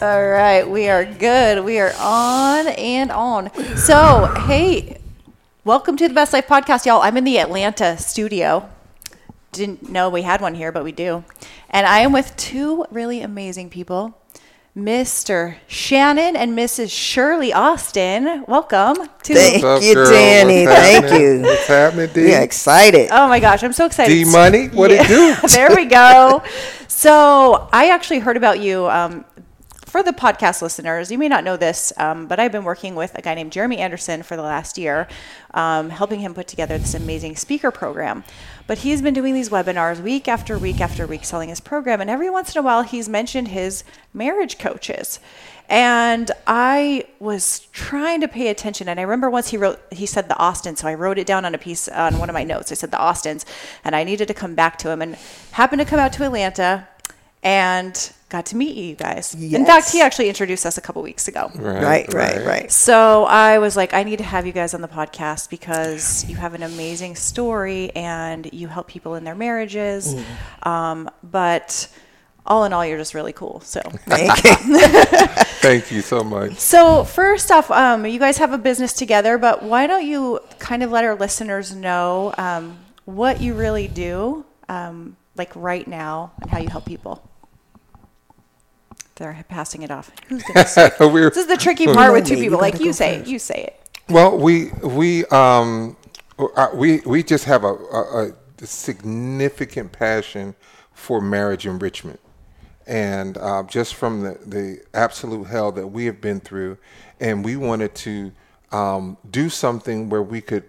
All right, we are good. We are on and on. So, hey, welcome to the Best Life Podcast, y'all. I'm in the Atlanta studio. Didn't know we had one here, but we do. And I am with two really amazing people Mr. Shannon and Mrs. Shirley Austin. Welcome to Thank What's up, you, girl? Danny. What's Thank happening? you. What's happening, D? Yeah, excited. Oh my gosh, I'm so excited. D Money? What it do? there we go. So I actually heard about you. Um, for the podcast listeners, you may not know this, um, but I've been working with a guy named Jeremy Anderson for the last year, um, helping him put together this amazing speaker program. But he's been doing these webinars week after week after week selling his program, and every once in a while he's mentioned his marriage coaches. And I was trying to pay attention, and I remember once he wrote, he said the Austin, so I wrote it down on a piece on one of my notes. I said the Austins, and I needed to come back to him, and happened to come out to Atlanta, and got to meet you guys. In fact, he actually introduced us a couple weeks ago. Right, right, right. So I was like, I need to have you guys on the podcast because you have an amazing story and you help people in their marriages. Um, but all in all, you're just really cool. So, Thank you. Thank you so much. so first off, um, you guys have a business together, but why don't you kind of let our listeners know um, what you really do, um, like right now, and how you help people? They're passing it off. Who's gonna say? This is the tricky part with two people. Like you say first. you say it. well, we we um uh, we we just have a, a, a significant passion for marriage enrichment, and uh, just from the the absolute hell that we have been through, and we wanted to um, do something where we could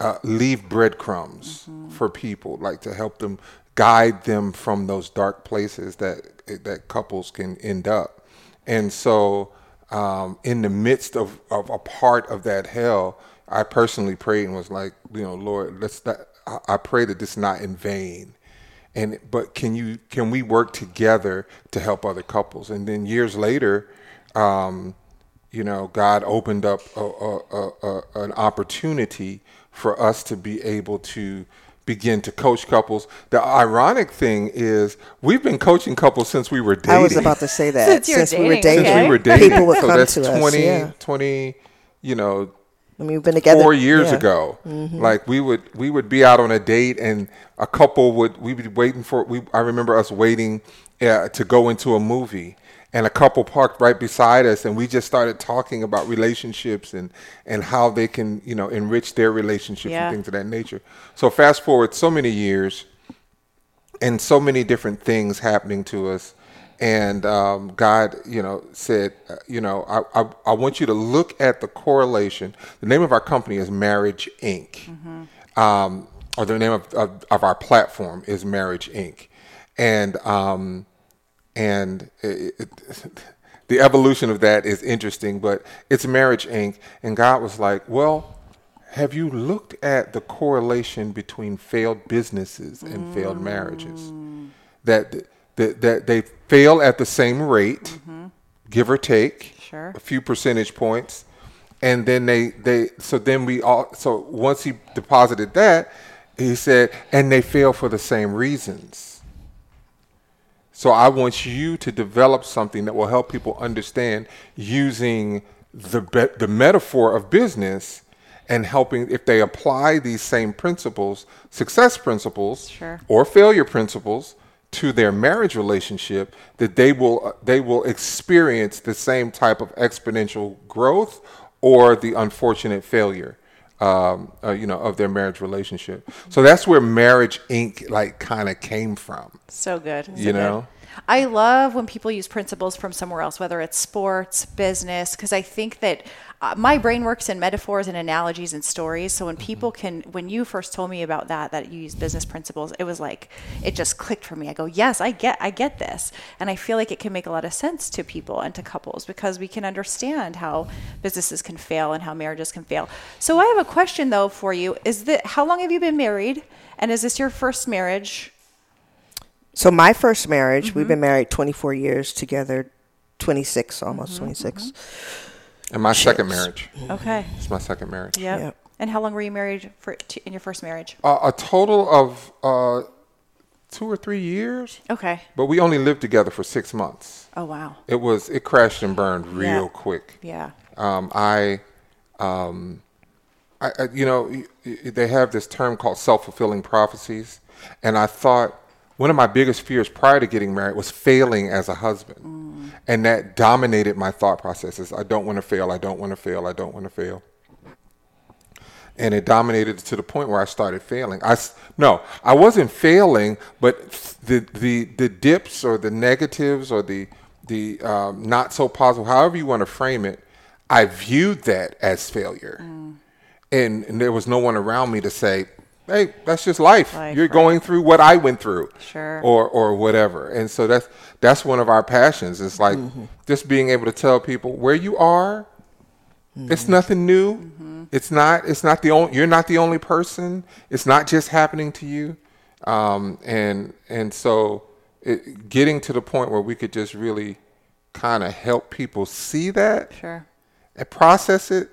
uh, leave breadcrumbs for people, like to help them guide them from those dark places that that couples can end up. And so, um, in the midst of, of a part of that hell, I personally prayed and was like, you know, Lord, let's not. I, pray that this not in vain. And but can you can we work together to help other couples? And then years later, um, you know, God opened up a, a, a, an opportunity for us to be able to begin to coach couples. The ironic thing is, we've been coaching couples since we were dating. I was about to say that. Since you're Since we were dating, dating, since we were dating. people would so come that's to us. 20, yeah. 20, you know, I mean, we've been together four years yeah. ago. Mm-hmm. Like we would we would be out on a date and a couple would we would be waiting for we I remember us waiting uh, to go into a movie and a couple parked right beside us and we just started talking about relationships and and how they can you know enrich their relationships Yeah. and things of that nature. So fast forward so many years and so many different things happening to us. And um, God, you know, said, uh, you know, I, I, I want you to look at the correlation. The name of our company is Marriage Inc. Um, or the name of, of, of our platform is Marriage Inc. And um, and it, it, the evolution of that is interesting, but it's Marriage Inc. And God was like, well, have you looked at the correlation between failed businesses and failed mm. marriages? That, that that they fail at the same rate, mm-hmm. give or take, Sure. a few percentage points, and then they they so then we all so once he deposited that, he said, and they fail for the same reasons. So I want you to develop something that will help people understand using the be- the metaphor of business and helping if they apply these same principles, success principles Sure. or failure principles to their marriage relationship that they will they will experience the same type of exponential growth or the unfortunate failure um, uh, you know of their marriage relationship so that's where marriage inc like kind of came from So good. So You good. I love when people use principles from somewhere else, whether it's sports, business, because I think that uh, my brain works in metaphors and analogies and stories. So when Mm-hmm. people can, when you first told me about that, that you use business principles, it was like it just clicked for me. I go, yes, I get, I get this, and I feel like it can make a lot of sense to people and to couples because we can understand how businesses can fail and how marriages can fail. So I have a question though for you: Is that how long have you been married, and is this your first marriage? So my first marriage, Mm-hmm. we've been married 24 years together, 26, almost Mm-hmm, 26. and my second marriage Okay. it's my second marriage Yep. Yep. And how long were you married for to, in your first marriage? uh, a total of uh, two or three years Okay. but we only lived together for six months Oh wow. it was it crashed and burned real Yeah. quick Yeah. um, I, um, I, I, you know, y- y- they have this term called self-fulfilling prophecies, and I thought one of my biggest fears prior to getting married was failing as a husband, and that dominated my thought processes. I don't want to fail. I don't want to fail. I don't want to fail. And it dominated to the point where I started failing. I no, I wasn't failing, but the the the dips or the negatives or the the um, not so positive, however you want to frame it, I viewed that as failure, and, and there was no one around me to say, "Hey, that's just life. Life, You're right. going through what I went through, Sure. or or whatever." And so that's that's one of our passions. It's like Mm-hmm. just being able to tell people where you are. It's nothing new. Mm-hmm. It's not. It's not the only. You're not the only person. It's not just happening to you. Um, and and so it, getting to the point where we could just really kind of help people see that Sure. and process it,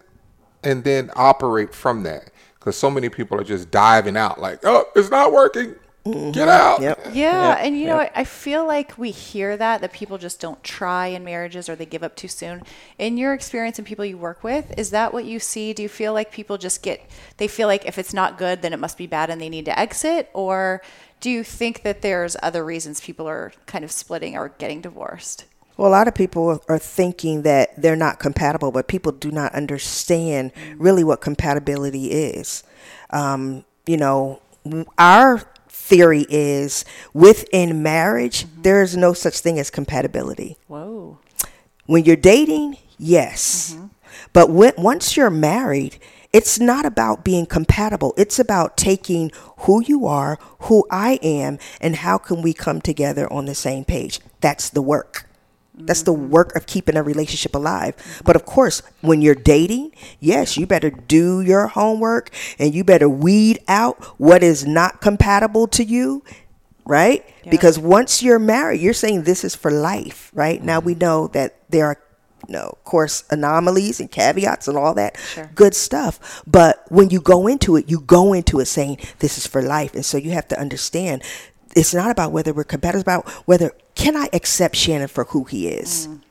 and then operate from that. Because so many people are just diving out, like, "Oh, it's not working. Mm-hmm. Get out." Yep. Yeah, and you know, I, I feel like we hear that that people just don't try in marriages or they give up too soon. In your experience and people you work with, is that what you see? Do you feel like people just get they feel like if it's not good, then it must be bad and they need to exit, or do you think that there's other reasons people are kind of splitting or getting divorced? Well, a lot of people are thinking that they're not compatible, but people do not understand really what compatibility is. Um, you know, our theory is within marriage, there is no such thing as compatibility. Whoa. When you're dating, yes. But when, once you're married, it's not about being compatible. It's about taking who you are, who I am, and how can we come together on the same page. That's the work. That's the work of keeping a relationship alive. But of course, when you're dating, yes, you better do your homework and you better weed out what is not compatible to you, right? Because once you're married, you're saying this is for life, right? Now we mm-hmm. know that there are you know, of course, anomalies and caveats and all that good stuff. But when you go into it, you go into it saying this is for life. And so you have to understand it's not about whether we're compatible, it's about whether can I accept Shannon for who he is? Mm.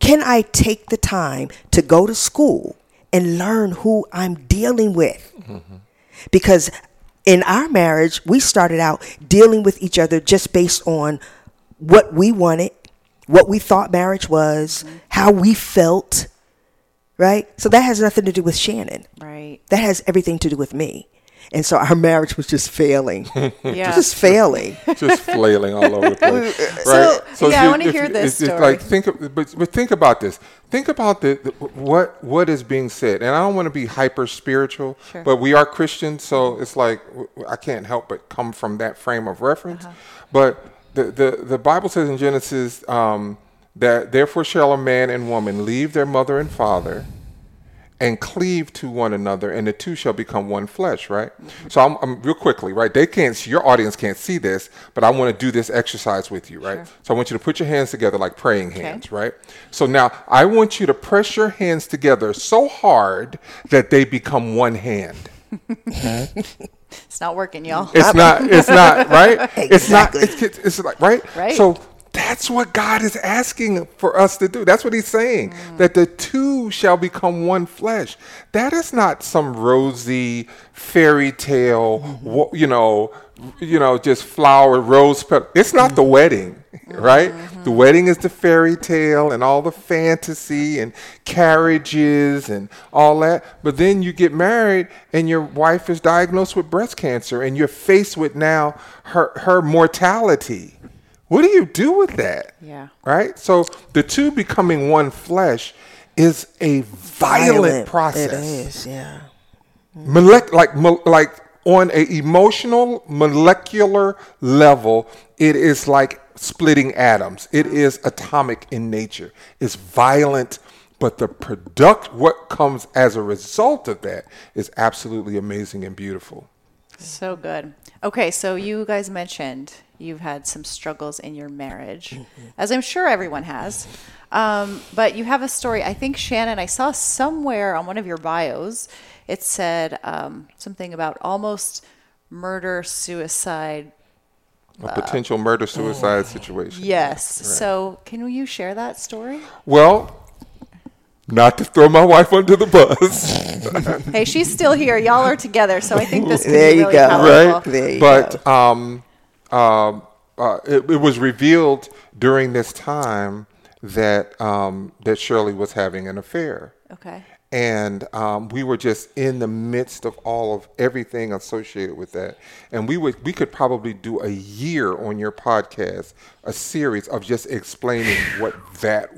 Can I take the time to go to school and learn who I'm dealing with? Mm-hmm. Because in our marriage, we started out dealing with each other just based on what we wanted, what we thought marriage was, mm-hmm. how we felt, right? So that has nothing to do with Shannon. Right. That has everything to do with me. And so our marriage was just failing. Yeah. just failing. just flailing all over the place. Right? So, right? yeah, I wanna hear this It's, it's story. like think, of, but but think about this. Think about the, the what what is being said, and I don't want to be hyper spiritual, Sure. but we are Christians, so it's like I can't help but come from that frame of reference. Uh-huh. But the, the the Bible says in Genesis um, that therefore shall a man and woman leave their mother and father and cleave to one another, and the two shall become one flesh, right? So I'm, I'm real quickly, right? They can't, see, your audience can't see this, but I want to do this exercise with you, right? So I want you to put your hands together like praying hands, right? So now I want you to press your hands together so hard that they become one hand. It's not working, y'all. It's not. It's not right. It's not. Exactly. It's, it's like right. Right. So that's what God is asking for us to do. That's what He's saying. Mm. That the two shall become one flesh. That is not some rosy fairy tale. Mm-hmm. wo- You know. You know, just flower rose petal. It's not the mm-hmm. wedding, right? The mm-hmm. wedding is the fairy tale and all the fantasy and carriages and all that. But then you get married and your wife is diagnosed with breast cancer and you're faced with now her her mortality. What do you do with that? Yeah. Right? So the two becoming one flesh is a violent, process It is, yeah. molec- like mo- like on a emotional molecular level it is like splitting atoms it is atomic in nature it's violent but the product what comes as a result of that is absolutely amazing and beautiful So good. Okay, so you guys mentioned you've had some struggles in your marriage, as I'm sure everyone has. Um, but you have a story. I think Shannon, I saw somewhere on one of your bios, it said um, something about almost murder, suicide. a potential murder suicide situation Yes. So can you share that story? well not to throw my wife under the bus hey, she's still here. Y'all are together, so I think this could There be you really go. powerful. right? There you but um, um, uh, it, it was revealed during this time that um, that Shirley was having an affair, Okay. and um, we were just in the midst of all of everything associated with that. And we would we could probably do a year on your podcast, a series of just explaining what that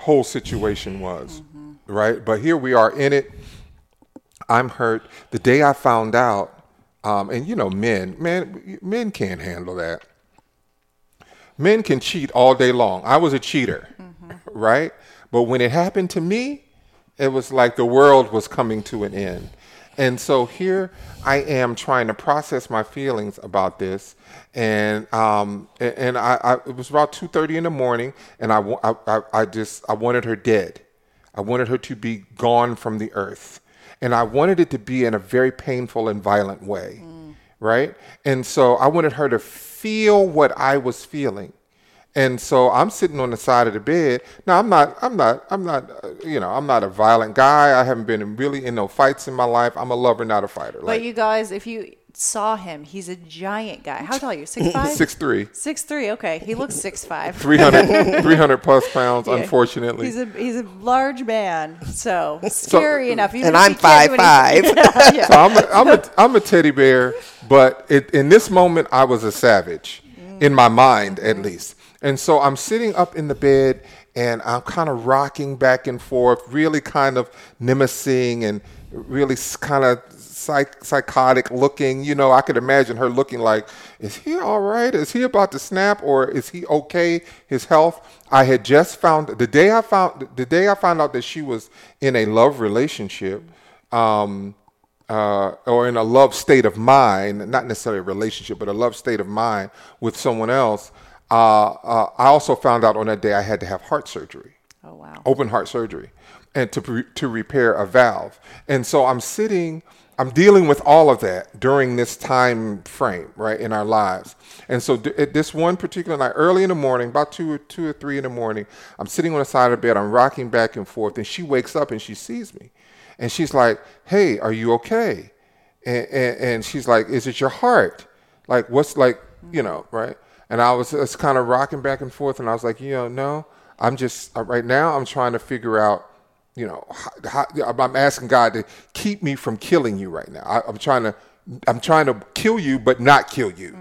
whole situation was, right? But here we are in it. I'm hurt. The day I found out, um, and you know, men, man, men can't handle that. Men can cheat all day long. I was a cheater, right? But when it happened to me, it was like the world was coming to an end. And so here I am trying to process my feelings about this, and um, and I, I it was about two thirty in the morning, and I I I just I wanted her dead. I wanted her to be gone from the earth, and I wanted it to be in a very painful and violent way, right? And so I wanted her to feel what I was feeling. And so I'm sitting on the side of the bed. Now I'm not, I'm not, I'm not, uh, you know, I'm not a violent guy. I haven't been really in no fights in my life. I'm a lover, not a fighter. But Like you guys, if you saw him, he's a giant guy. How tall are you? Six five? six three, Six three. Okay, he looks six five. 300, 300 plus pounds. Unfortunately, he's a he's a large man. So scary enough. even And if I'm he can't do five five. Yeah. So I'm a, I'm a, I'm a teddy bear, but it, in this moment, I was a savage, mm. in my mind at least. And so I'm sitting up in the bed and I'm kind of rocking back and forth, really kind of nemesing and really kind of psych, psychotic looking. You know, I could imagine her looking like, is he all right? Is he about to snap or is he okay? His health. I had just found the day I found the day I found out that she was in a love relationship. Um, uh, or in a love state of mind, not necessarily a relationship, but a love state of mind with someone else, uh, uh, I also found out on that day I had to have heart surgery, Oh wow. open heart surgery, and to pre- to repair a valve. And so I'm sitting, I'm dealing with all of that during this time frame, right, in our lives. And so d- at this one particular night, early in the morning, about two or two or three in the morning, I'm sitting on the side of the bed, I'm rocking back and forth, and she wakes up and she sees me. And she's like, "Hey, are you okay?" And, and, and she's like, "Is it your heart? Like, what's like, you know, right?" And I was just kind of rocking back and forth, and I was like, "You know, no, I'm just uh, right now. I'm trying to figure out, you know, how, how, I'm asking God to keep me from killing you right now. I, I'm trying to, I'm trying to kill you, but not kill you.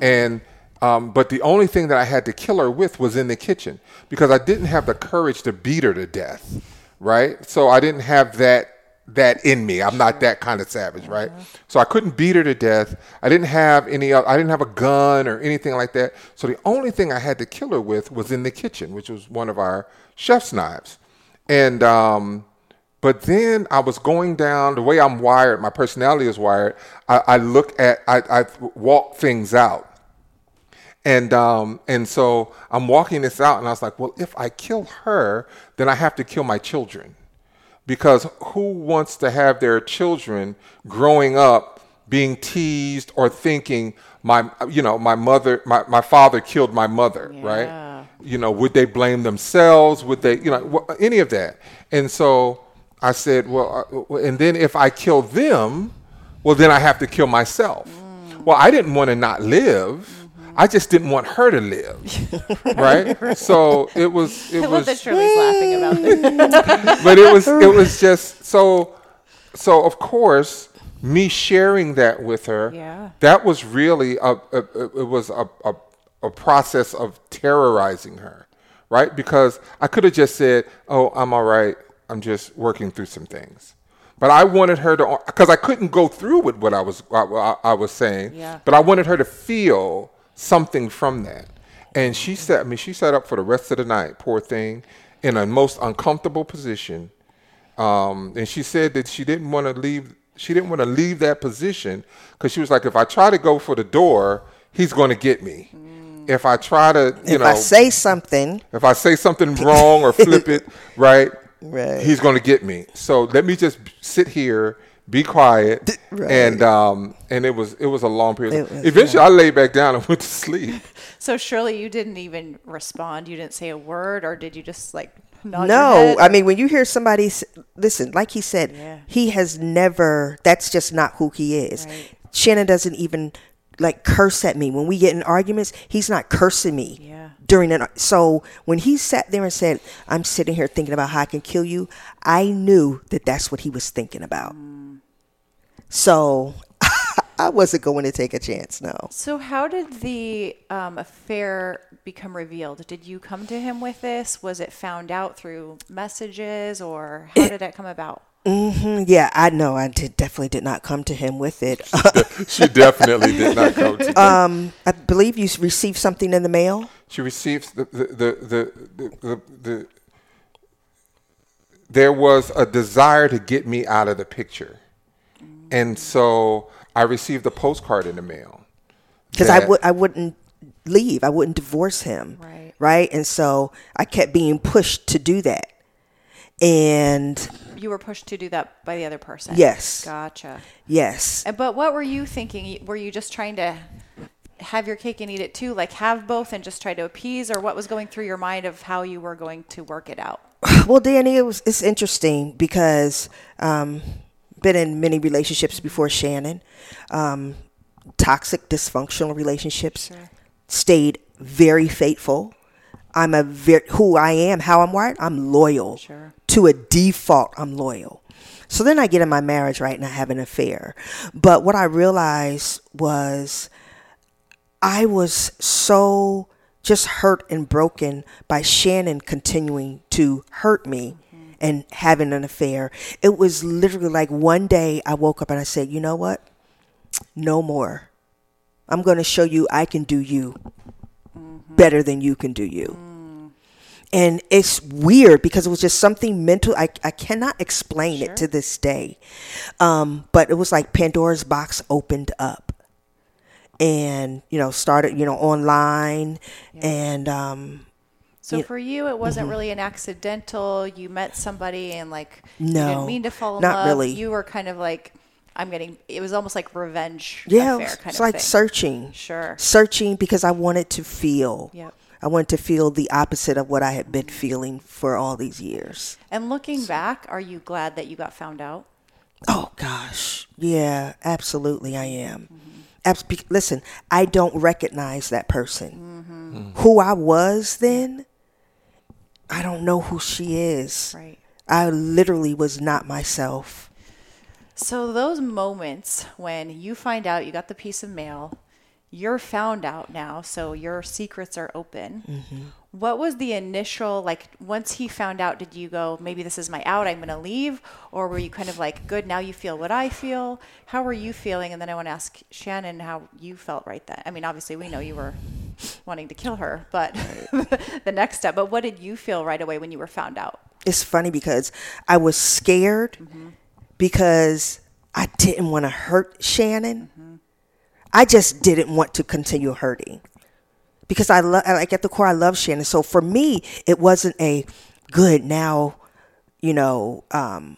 And um, but the only thing that I had to kill her with was in the kitchen because I didn't have the courage to beat her to death, right? So I didn't have that that in me. I'm not that kind of savage, right? So I couldn't beat her to death. I didn't have any. I didn't have a gun or anything like that. So the only thing I had to kill her with was in the kitchen, which was one of our chef's knives, and um, But then I was going down the way I'm wired, my personality is wired. I, I look at, I, I walk things out. And um, and so I'm walking this out, and I was like, well, if I kill her, then I have to kill my children, because who wants to have their children growing up being teased or thinking my, you know, my mother, my, my father killed my mother, right? You know, would they blame themselves? Would they, you know, any of that? And so I said, well, uh, and then if I kill them, well, then I have to kill myself. Well, I didn't want to not live. I just didn't want her to live, right? So it was, it I love was, that Shirley's laughing about this. but it was, it was just so, so of course, me sharing that with her, Yeah. that was really a, a, a it was a, a, a process of terrorizing her, right? Because I could have just said, "Oh, I'm all right. I'm just working through some things." But I wanted her to, because I couldn't go through with what I was I, I- was saying. Yeah. But I wanted her to feel something from that, and she sat. I mean, she sat up for the rest of the night. Poor thing, in a most uncomfortable position um, and she said that she didn't want to leave. She didn't want to leave that position because she was like, if I try to go for the door, he's going to get me. If I try to, you know if know, I say something, if I say something wrong or flip it, right, Right. he's going to get me. So let me just sit here, be quiet, Right. and um, and it was it was a long period. It was, Eventually, I laid back down and went to sleep. So Shirley, you didn't even respond. You didn't say a word, or did you just like no. I mean, when you hear somebody listen, like he said, Yeah. he has never. That's just not who he is. Right. Shannon doesn't even like curse at me when we get in arguments. He's not cursing me. Yeah. During an so when he sat there and said, "I'm sitting here thinking about how I can kill you," I knew that that's what he was thinking about. Mm. So I wasn't going to take a chance. No. So how did the um, affair become revealed? Did you come to him with this? Was it found out through messages, or how did it come about? Mm, Yeah, I know. I did, definitely did not come to him with it. she definitely did not come to me. um, I believe you received something in the mail. she received the the the the, the, the, the there was a desire to get me out of the picture and so i received a postcard in the mail because I would I wouldn't leave. I wouldn't divorce him. Right. Right. And so I kept being pushed to do that. And You were pushed to do that by the other person. Yes. Gotcha. yes, But what were you thinking? Were you just trying to have your cake and eat it too? Like have both and just try to appease, or what was going through your mind of how you were going to work it out? well, Danny, it was it's interesting because um, been in many relationships before Shannon, um, toxic, dysfunctional relationships. Stayed very faithful. I'm a very who I am, how I'm wired. I'm loyal. Sure. To a default, I'm loyal. So then I get in my marriage, right, and I have an affair. But what I realized was I was so just hurt and broken by Shannon continuing to hurt me mm-hmm. and having an affair. It was literally like one day I woke up and I said, you know what? No more. I'm going to show you I can do you better than you can do you. And it's weird because it was just something mental. I, I cannot explain it to this day. Um, but it was like Pandora's box opened up and, you know, started, you know, online and, um, So for you, it wasn't really an accidental. You met somebody and like no, you didn't mean to fall in not love. really. You were kind of like, I'm getting. It was almost like revenge yeah, affair it's, kind it's of like thing. searching. Sure. Searching because I wanted to feel. Yep. I wanted to feel the opposite of what I had been feeling for all these years. And looking back, are you glad that you got found out? Oh gosh, yeah, absolutely, I am. Mm-hmm. Abs- be- listen, I don't recognize that person. Mm-hmm. Mm. Who I was then, I don't know who she is. Right. I literally was not myself. So those moments when you find out you got the piece of mail, you're found out now, so your secrets are open. Mm-hmm. What was the initial like once he found out did you go maybe this is my out, I'm going to leave or were you kind of like good now you feel what I feel? How were you feeling? And then I want to ask Shannon how you felt right then. I mean, obviously we know you were wanting to kill her, but the next step, but what did you feel right away when you were found out? it's funny because I was scared because I didn't want to hurt Shannon. I just didn't want to continue hurting because I love, like at the core, I love Shannon. So for me, it wasn't a good now, you know, um,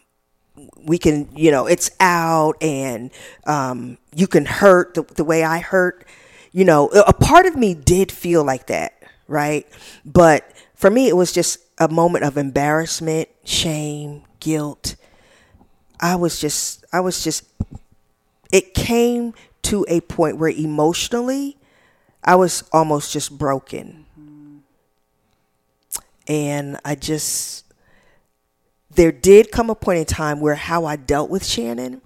we can, you know, it's out and um, you can hurt the, the way I hurt. You know, a part of me did feel like that, right? But for me, it was just a moment of embarrassment, shame, guilt. I was just, I was just, it came to a point where emotionally, I was almost just broken. And I just, there did come a point in time where how I dealt with Shannon,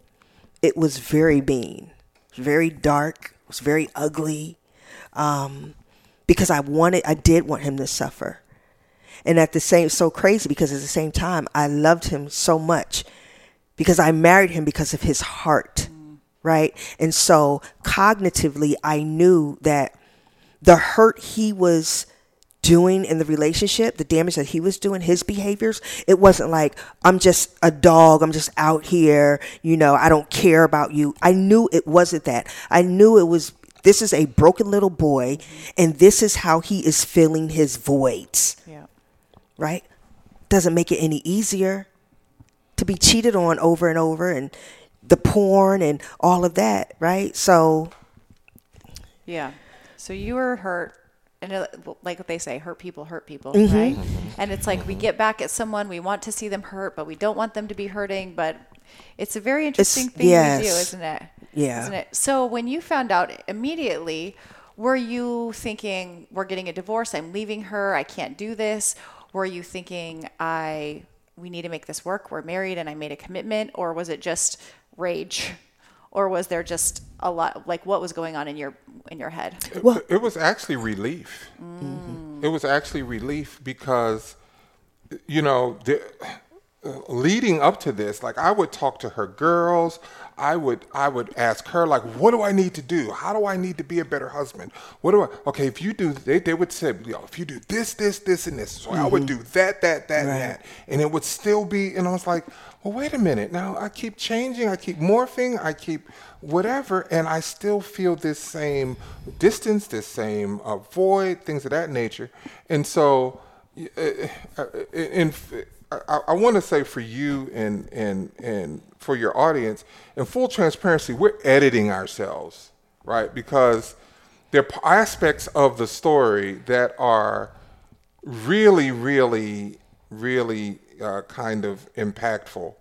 it was very mean, very dark, it was very ugly, um, because I wanted, I did want him to suffer, and at the same, so crazy because at the same time, I loved him so much because I married him because of his heart, right? And so cognitively, I knew that the hurt he was doing in the relationship, the damage that he was doing, his behaviors, it wasn't like, I'm just a dog, I'm just out here, you know, I don't care about you. I knew it wasn't that. I knew it was, this is a broken little boy, and this is how he is filling his voids, Yeah. right? Doesn't make it any easier to be cheated on over and over and the porn and all of that, right? So, Yeah. So you were hurt. And it- like what they say, hurt people hurt people, Mm-hmm. right? And it's like we get back at someone, we want to see them hurt, but we don't want them to be hurting. But it's a very interesting thing we do, isn't it? Yeah. Isn't it? So when you found out immediately, were you thinking, we're getting a divorce, I'm leaving her, I can't do this? Were you thinking, I we need to make this work, we're married and I made a commitment? Or was it just rage? Or was there just a lot like what was going on in your in your head? Well, it was actually relief. Mm. It was actually relief because, you know, the, leading up to this, like I would talk to her girls. I would I would ask her like, what do I need to do? How do I need to be a better husband? What do I? Okay, if you do, they they would say, you know, if you do this, this, this, and this, so I would do that, that, that, and that, and it would still be. And I was like, well, wait a minute. Now I keep changing. I keep morphing. I keep whatever, and I still feel this same distance, this same uh, void, things of that nature. And so, uh, uh, in, I, I want to say for you and and and for your audience, in full transparency, we're editing ourselves, right? Because there are aspects of the story that are really, really, really uh, kind of impactful,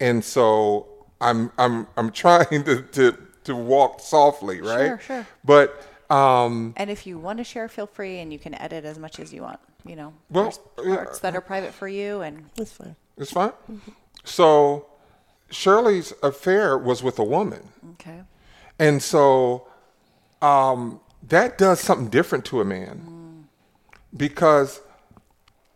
and so I'm I'm I'm trying to to, to walk softly, right? Sure, sure. But um, And if you want to share, feel free, and you can edit as much as you want. You know, Well, there's yeah. parts that are private for you, and it's fine. it's fine. So Shirley's affair was with a woman. okay, And so um, that does something different to a man because,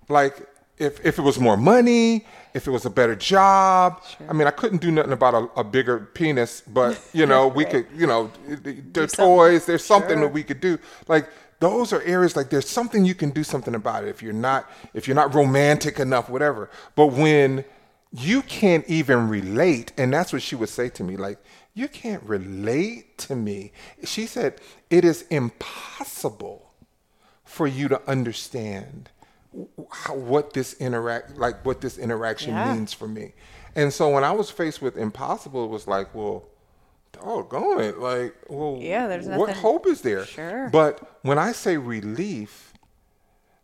like, if, if it was more money, if it was a better job, I mean, I couldn't do nothing about a, a bigger penis, but you know, we could, you know, the toys. There's something that we could do. Like those are areas like there's something you can do something about it if you're not if you're not romantic enough, whatever. But when you can't even relate, and that's what she would say to me, like you can't relate to me. She said it is impossible for you to understand how, what this interact like what this interaction Yeah. means for me. And so when I was faced with impossible, it was like, well, doggone it, like, well, Yeah, there's what nothing- hope is there? Sure. But when I say relief,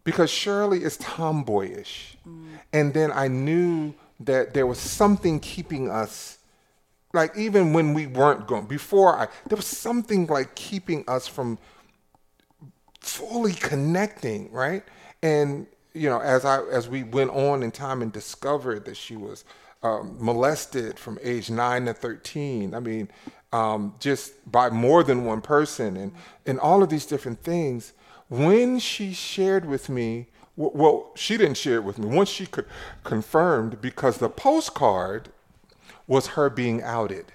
because Shirley is tomboyish, and then I knew that there was something keeping us like even when we weren't going before I there was something like keeping us from fully connecting, right? And you know, as I as we went on in time and discovered that she was um, molested from age nine to thirteen. I mean, um, just by more than one person, and and all of these different things. When she shared with me, well, she didn't share it with me. Once she could confirmed because the postcard was her being outed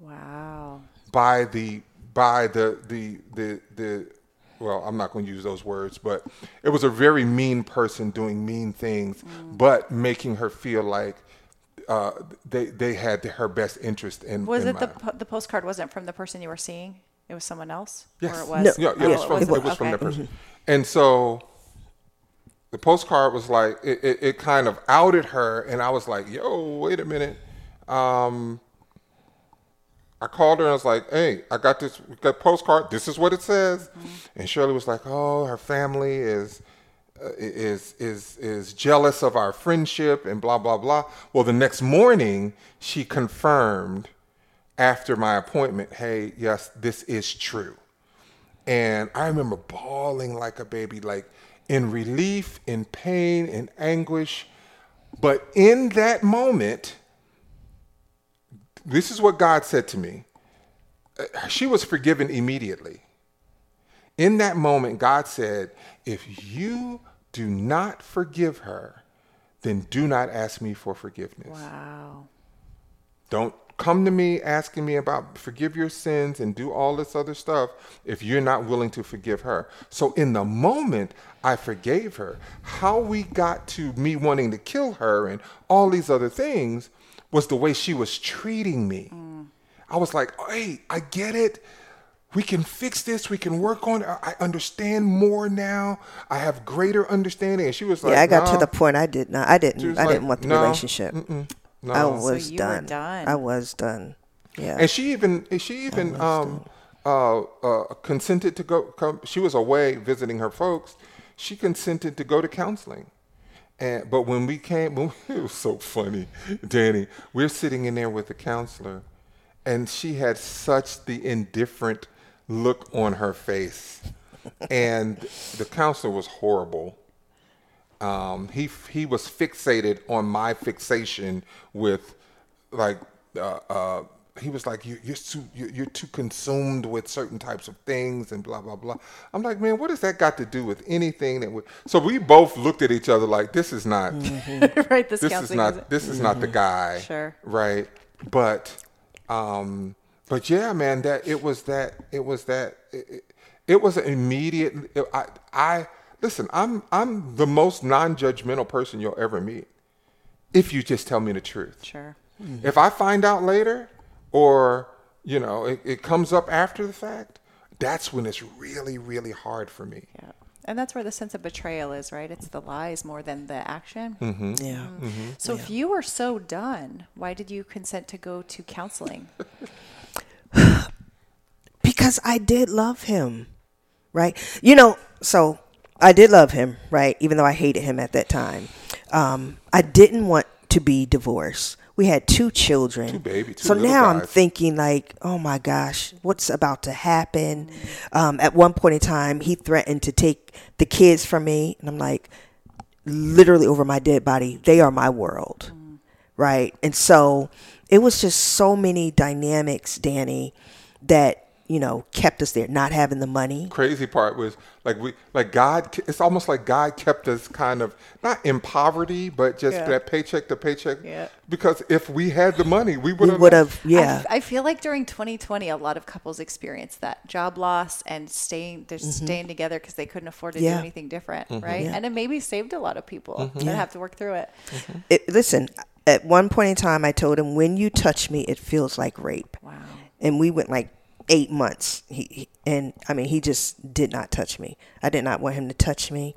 wow, by the by the the the the well, I'm not going to use those words, but it was a very mean person doing mean things, but making her feel like uh, they they had her best interest in. Was in it the mind. the postcard wasn't from the person you were seeing? It was someone else? Yes. Or it was? Yeah, Oh, it was from, it was from okay. that person. And so the postcard was like, it, it, it kind of outed her. And I was like, yo, wait a minute. Um, I called her and I was like, hey, I got this got postcard. This is what it says. And Shirley was like, oh, her family is. Uh, is is is jealous of our friendship and blah blah blah. Well, the next morning she confirmed after my appointment, hey, yes, this is true. And I remember bawling like a baby, like in relief, in pain, in anguish. But in that moment, this is what God said to me. Uh, She was forgiven immediately. In that moment, God said, if you do not forgive her, then do not ask me for forgiveness. Wow. Don't come to me asking me about forgive your sins and do all this other stuff if you're not willing to forgive her. So in the moment, I forgave her. How we got to me wanting to kill her and all these other things was the way she was treating me. Mm. I was like, hey, I get it. We can fix this. We can work on it. I I understand more now. I have greater understanding. And she was like, yeah, I got "Nah." to the point I did not. I didn't. I like, didn't want the "No, relationship. no. I So was you were done. done. I was done. Yeah. And she even she even um uh, uh consented to go come she was away visiting her folks. She consented to go to counseling. And but when we came when we, it was so funny, Danny. We're sitting in there with the counselor and she had such the indifferent look on her face. and the counselor was horrible um, he he was fixated on my fixation with like uh, uh, he was like you, you're too you're, you're too consumed with certain types of things and blah blah blah. I'm like man, what does that got to do with anything that we? So we both looked at each other like this is not right. This, this is not isn't- this is not the guy Sure. right but um but yeah man that it was that it was that it, it, it was an immediate i i listen i'm i'm the most non-judgmental person you'll ever meet if you just tell me the truth Sure. if i find out later or you know it, it comes up after the fact that's when it's really really hard for me Yeah. And that's where the sense of betrayal is, right? It's the lies more than the action. Mm-hmm. yeah. So if you were so done, why did you consent to go to counseling? because I did love him, right? You know, so I did love him, right? Even though I hated him at that time. Um, I didn't want to be divorced. We had two children. Two baby- two so now I'm thinking like, oh my gosh, what's about to happen? Um, at one point in time, he threatened to take the kids from me, and I'm like, literally over my dead body. They are my world, right? And so it was just so many dynamics, Danny, that you know kept us there. Not having the money, crazy part was like we like God. It's almost like God kept us kind of not in poverty, but just Yeah. that paycheck to paycheck. Yeah. Because if we had the money, we we would have. would have, I yeah. f- I, feel like during 2020, a lot of couples experienced that job loss and staying, they're mm-hmm. staying together because they couldn't afford to Mm-hmm. Yeah. do anything different, mm-hmm. right? And it maybe saved a lot of people mm-hmm. that have to work through it. It, listen, at one point in time, I told him, "When you touch me, it feels like rape." Wow. and we went like eight months. He, he and I mean, he just did not touch me. I did not want him to touch me,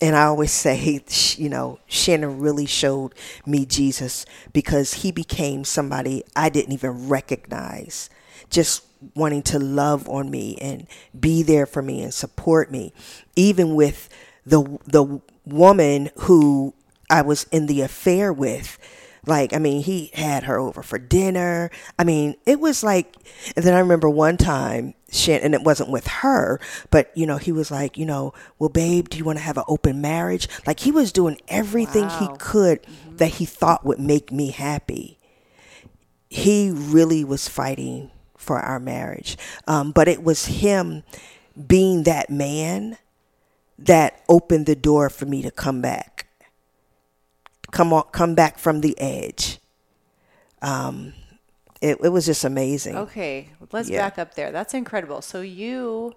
and I always say, you know, Shannon really showed me Jesus because he became somebody I didn't even recognize, just wanting to love on me and be there for me and support me, even with the the woman who I was in the affair with. Like, I mean, he had her over for dinner. I mean, it was like, and then I remember one time, Shan, and it wasn't with her, but you know, he was like, you know, well, babe, do you want to have an open marriage? Like, he was doing everything he Wow. could that he thought would make me happy. He really was fighting for our marriage. Um, but it was him being that man that opened the door for me to come back come on, come back from the edge. Um, it, it was just amazing. Okay, let's Yeah. back up there. That's incredible. So you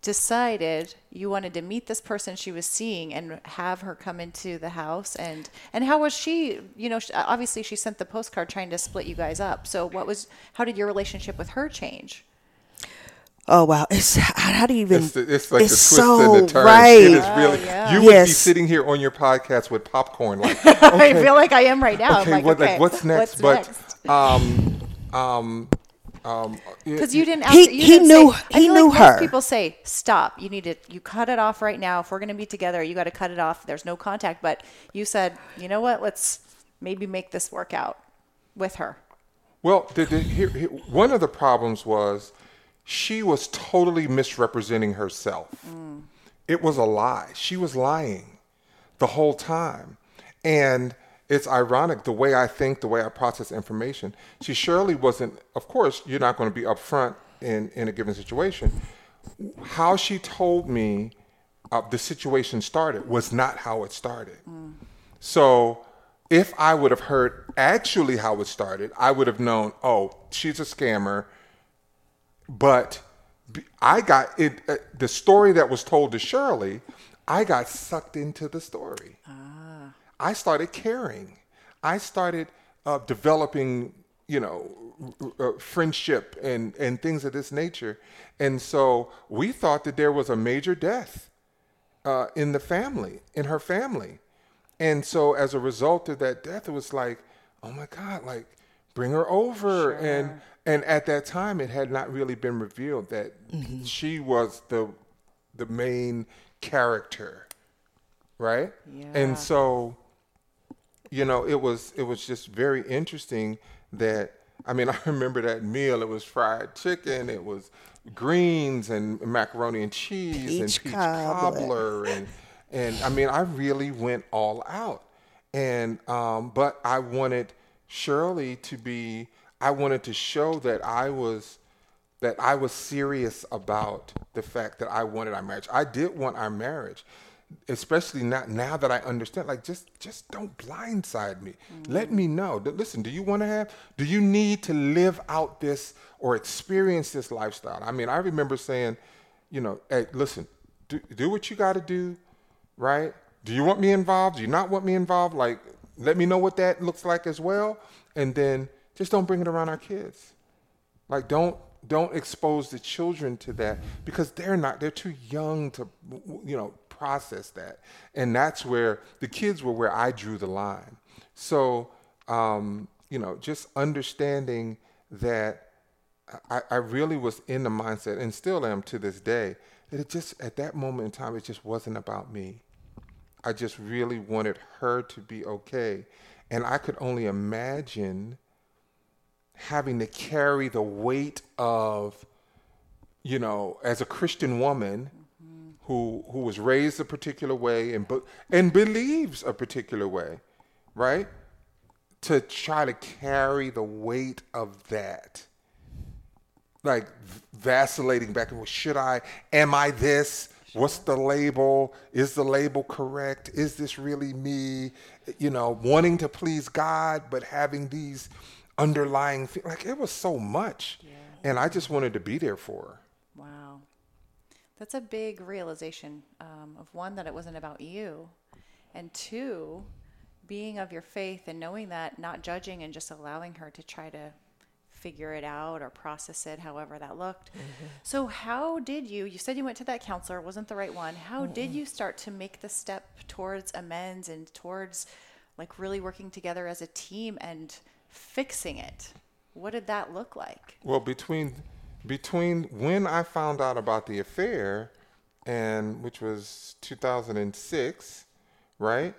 decided you wanted to meet this person she was seeing and have her come into the house and and how was she you know obviously she sent the postcard trying to split you guys up so what was how did your relationship with her change Oh wow! It's how, how do you even? It's, the, it's like it's the twist so and the turn. right. It is really. yeah. You would be sitting here on your podcast with popcorn, like, i feel like i am right now okay, like, what, okay like, what's next? what's but um, um, um, because you didn't ask He- you he didn't knew- say, I he feel knew like her. most people say stop you need to you cut it off right now if we're going to be together you got to cut it off there's no contact but you said you know what let's maybe make this work out with her Well, the, the, here, here, one of the problems was she was totally misrepresenting herself. It was a lie. She was lying the whole time. And it's ironic the way I think, the way I process information. She surely wasn't, of course, you're not going to be upfront in, in a given situation. How she told me uh, the situation started was not how it started. So if I would have heard actually how it started, I would have known, oh, she's a scammer. But I got it. Uh, the story that was told to Shirley, I got sucked into the story. Ah. I started caring. I started uh, developing, you know, r- uh, friendship and, and things of this nature. And so we thought that there was a major death uh, in the family, in her family. And so as a result of that death, it was like, oh my God, like bring her over. And and at that time it had not really been revealed that she was the the main character. Right? Yeah. And so you know, it was it was just very interesting that I mean, I remember that meal. It was fried chicken. It was greens and macaroni and cheese and Peach peach cobbler. cobbler and and I mean, I really went all out. And um, but I wanted Shirley to be. I wanted to show that I was that I was serious about the fact that I wanted our marriage. I did want our marriage, especially not now that I understand. Like, just just don't blindside me. Mm-hmm. Let me know. Listen, do you want to have? Do you need to live out this or experience this lifestyle? I mean, I remember saying, you know, hey, listen, do do what you got to do, right? Do you want me involved? Do you not want me involved? Like, let me know what that looks like as well, and then just don't bring it around our kids. Like don't don't expose the children to that because they're not they're too young to you know process that. And that's where the kids were where I drew the line. So um, you know, just understanding that I, I really was in the mindset and still am to this day that it just at that moment in time it just wasn't about me. I just really wanted her to be okay. And I could only imagine having to carry the weight of, you know, as a Christian woman who who was raised a particular way and and believes a particular way, right? To try to carry the weight of that. Like vacillating back and forth. Should I? Am I this? What's the label? Is the label correct? Is this really me? You know, wanting to please God, but having these underlying things. Like it was so much. And I just wanted to be there for her. Wow. That's a big realization um, of one, that it wasn't about you, and two, being of your faith and knowing that, not judging and just allowing her to try to figure it out or process it however that looked. So, how did you? You said you went to that counselor, wasn't the right one. How did you start to make the step towards amends and towards like really working together as a team and fixing it? What did that look like? Well, between between when I found out about the affair and which was 2006, right?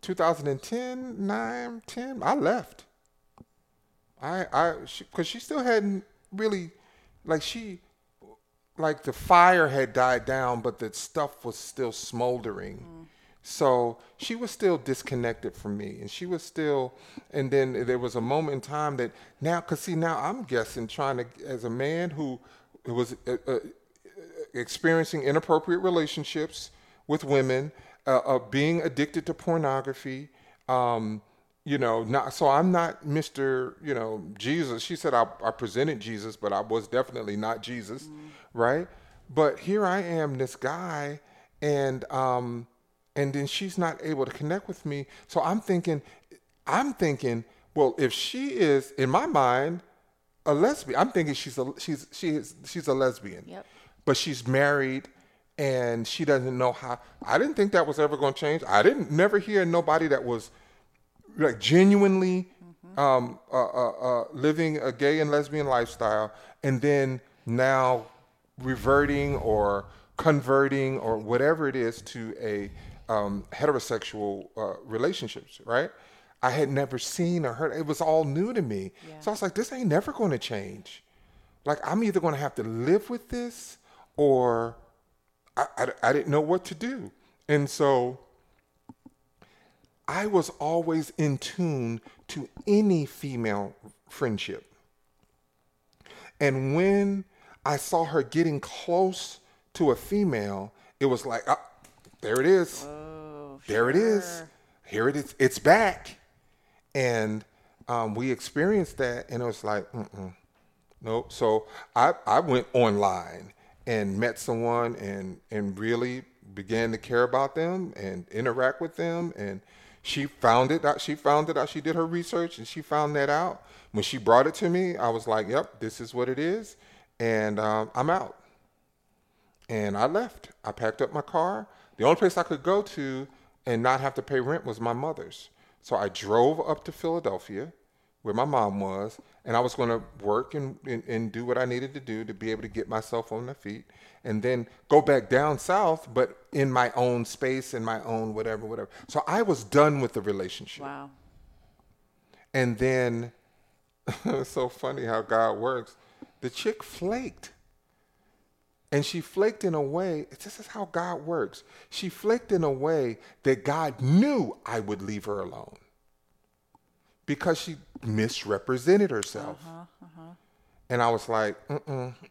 2010, 9, 10, I left. I I cuz she still hadn't really like she like the fire had died down but the stuff was still smoldering. Mm. So she was still disconnected from me, and she was still. And then there was a moment in time that now, cause see, now I'm guessing trying to, as a man who was uh, uh, experiencing inappropriate relationships with women, uh, uh, being addicted to pornography. Um, you know, not so I'm not Mr. You know Jesus. She said I, I presented Jesus, but I was definitely not Jesus, right? But here I am, this guy, and um, and then she's not able to connect with me. So I'm thinking, I'm thinking, well, if she is in my mind a lesbian, I'm thinking she's a she's she is she's a lesbian. Yep. But she's married, and she doesn't know how. I didn't think that was ever going to change. I didn't never hear nobody that was like genuinely um, uh, uh, uh, living a gay and lesbian lifestyle, and then now reverting or converting or whatever it is to a um, heterosexual uh, relationships, right? I had never seen or heard. It was all new to me. So I was like, this ain't never going to change. Like I'm either going to have to live with this or I, I, I didn't know what to do. And so I was always in tune to any female friendship. And when I saw her getting close to a female, it was like, ah, there it is. there it is. Here it is. It's back. And um, we experienced that, and it was like, mm-mm. Nope. So I, I went online and met someone and, and really began to care about them and interact with them. And she found it out. She found it out. She did her research and she found that out. When she brought it to me, I was like, yep, this is what it is. And um, I'm out. And I left. I packed up my car. The only place I could go to and not have to pay rent was my mother's. So I drove up to Philadelphia, where my mom was, and I was going to work and, and, and do what I needed to do to be able to get myself on my feet, and then go back down south, but in my own space, in my own whatever, whatever. So I was done with the relationship. Wow. And then it's so funny how God works. The chick flaked. And she flaked in a way, this is how God works. She flaked in a way that God knew I would leave her alone because she misrepresented herself. Uh-huh, uh-huh. And I was like,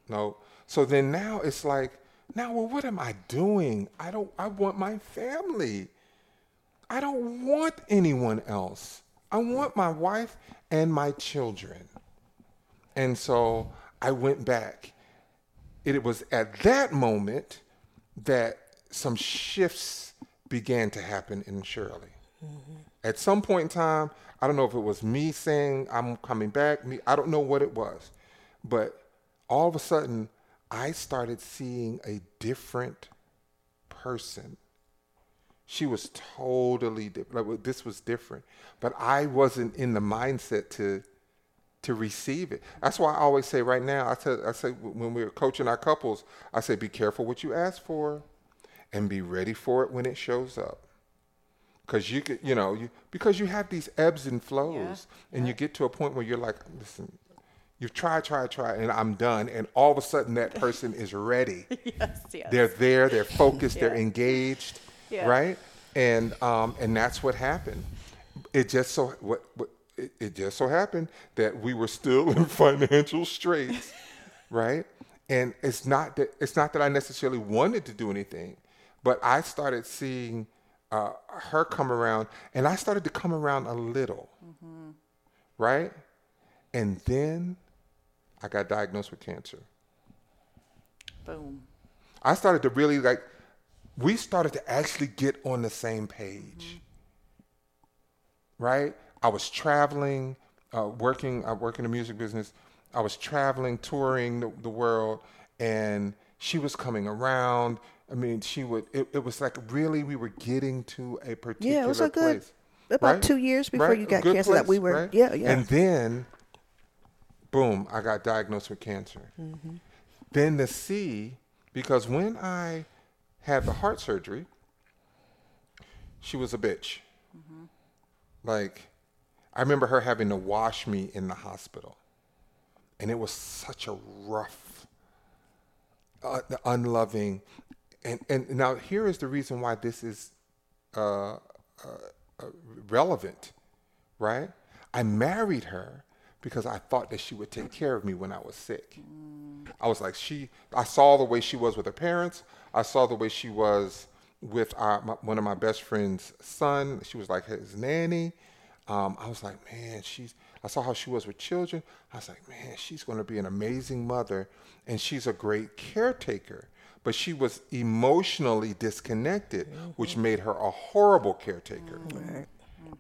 no. So then now it's like, now, well, what am I doing? I don't, I want my family. I don't want anyone else. I want my wife and my children. And so I went back. It was at that moment that some shifts began to happen in Shirley. Mm-hmm. At some point in time, I don't know if it was me saying I'm coming back, me I don't know what it was. But all of a sudden, I started seeing a different person she was totally different. Like, this was different, but I wasn't in the mindset to to receive it. That's why I always say right now. I said I say when we were coaching our couples, I say be careful what you ask for, and be ready for it when it shows up. Because you could, you know, you because you have these ebbs and flows, and you get to a point where you're like, listen. You've tried, tried, tried, and I'm done. And all of a sudden, that person is ready. Yes, yes. They're there. They're focused. They're engaged. Yeah. Right. And um, and that's what happened. It just so what, what it, it just so happened that we were still in financial straits, right? And it's not that it's not that I necessarily wanted to do anything, but I started seeing uh, her come around, and I started to come around a little, right? And then I got diagnosed with cancer. Boom. I started to really like, we started to actually get on the same page. Right? I was traveling, uh, working, I work in the music business. I was traveling, touring the, the world, and she was coming around. I mean, she would, it, it was like really, we were getting to a particular place. Yeah, it was a good- place. about two years before you got cancer that we were- right? yeah, yeah. And then, boom, I got diagnosed with cancer. Mm-hmm. Then the C, because when I had the heart surgery, she was a bitch. Mm-hmm. Like, I remember her having to wash me in the hospital. And it was such a rough, uh, unloving. And, and now here is the reason why this is uh, uh, uh, relevant, right? I married her because I thought that she would take care of me when I was sick. I was like, she, I saw the way she was with her parents. I saw the way she was with our, my, one of my best friend's son. She was like his nanny. Um, I was like, man, she's, I saw how she was with children. I was like, man, she's going to be an amazing mother and she's a great caretaker. but she was emotionally disconnected, which made her a horrible caretaker.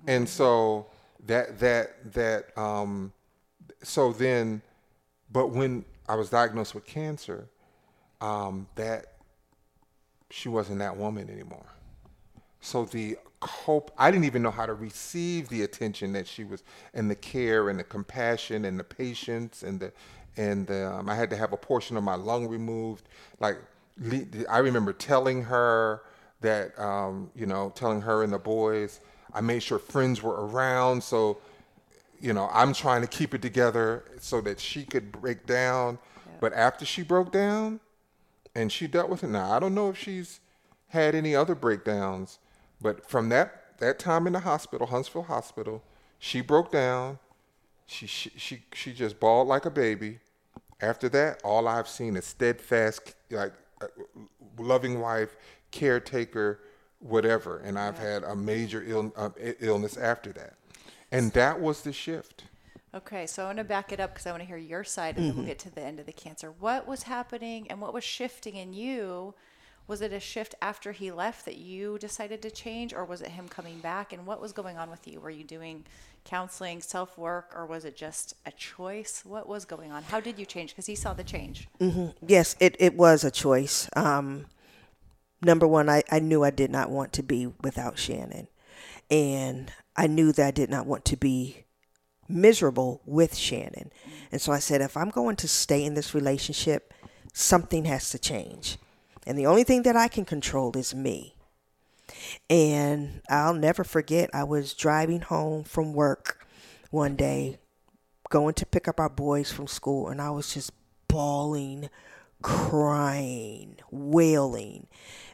And so that that that um, so then, but when I was diagnosed with cancer, um, that she wasn't that woman anymore. So the cope, I didn't even know how to receive the attention that she was, and the care, and the compassion, and the patience, and the, and the, um, I had to have a portion of my lung removed. Like I remember telling her that, um, you know, telling her and the boys. I made sure friends were around, so you know, I'm trying to keep it together so that she could break down. But after she broke down and she dealt with it, now I don't know if she's had any other breakdowns, but from that that time in the hospital, Huntsville Hospital, she broke down. She she she, she just bawled like a baby. After that, all I've seen is steadfast, like uh, loving wife, caretaker, whatever. And I've had a major Ill, uh, illness after that, and that was the shift. Okay, so I want to back it up because I want to hear your side, and then we'll get to the end of the cancer. What was happening, and what was shifting in you? Was it a shift after he left that you decided to change, or was it him coming back? And what was going on with you? Were you doing counseling, self work, or was it just a choice? What was going on? How did you change? Because he saw the change. Yes, it, it was a choice. Um, number one, I, I knew I did not want to be without Shannon. And I knew that I did not want to be miserable with Shannon. And so I said, if I'm going to stay in this relationship, something has to change. And the only thing that I can control is me. And I'll never forget, I was driving home from work one day, going to pick up our boys from school, and I was just bawling, crying, wailing.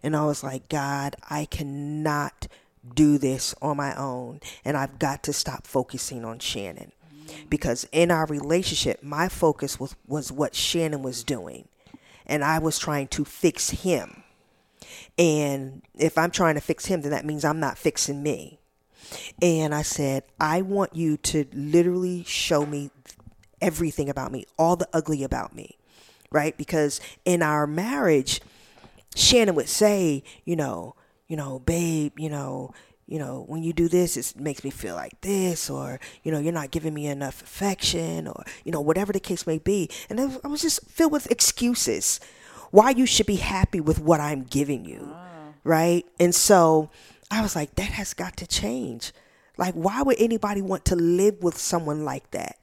And I was like, God, I cannot do this on my own. And I've got to stop focusing on Shannon. Because in our relationship, my focus was, was what Shannon was doing. And I was trying to fix him. And if I'm trying to fix him, then that means I'm not fixing me. And I said, I want you to literally show me everything about me, all the ugly about me, right? Because in our marriage, Shannon would say, you know, you know, babe, you know, you know, when you do this, it makes me feel like this, or you know, you're not giving me enough affection, or you know, whatever the case may be. And I was- just filled with excuses why you should be happy with what I'm giving you, ah. right? And so I was like, that has got to change. Like, why would anybody want to live with someone like that?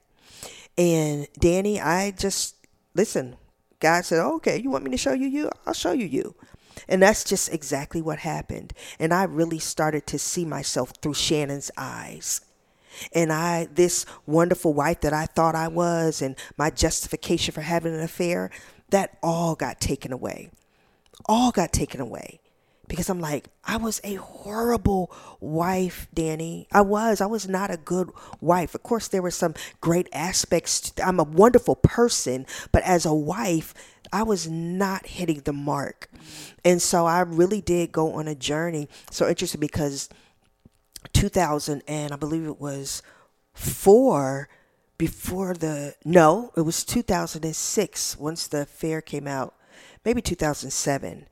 And Danny, I just listen. God said, oh, "Okay, you want me to show you you? I'll show you you." And that's just exactly what happened. And I really started to see myself through Shannon's eyes. And I, this wonderful wife that I thought I was, and my justification for having an affair, that all got taken away. All got taken away because I'm like, I was a horrible wife, Danny. I was. I was not a good wife. Of course, there were some great aspects. I'm a wonderful person, but as a wife, I was not hitting the mark. And so I really did go on a journey. So interesting because 2000 and I believe it was four before the no, it was 2006 once the fair came out, maybe 2007.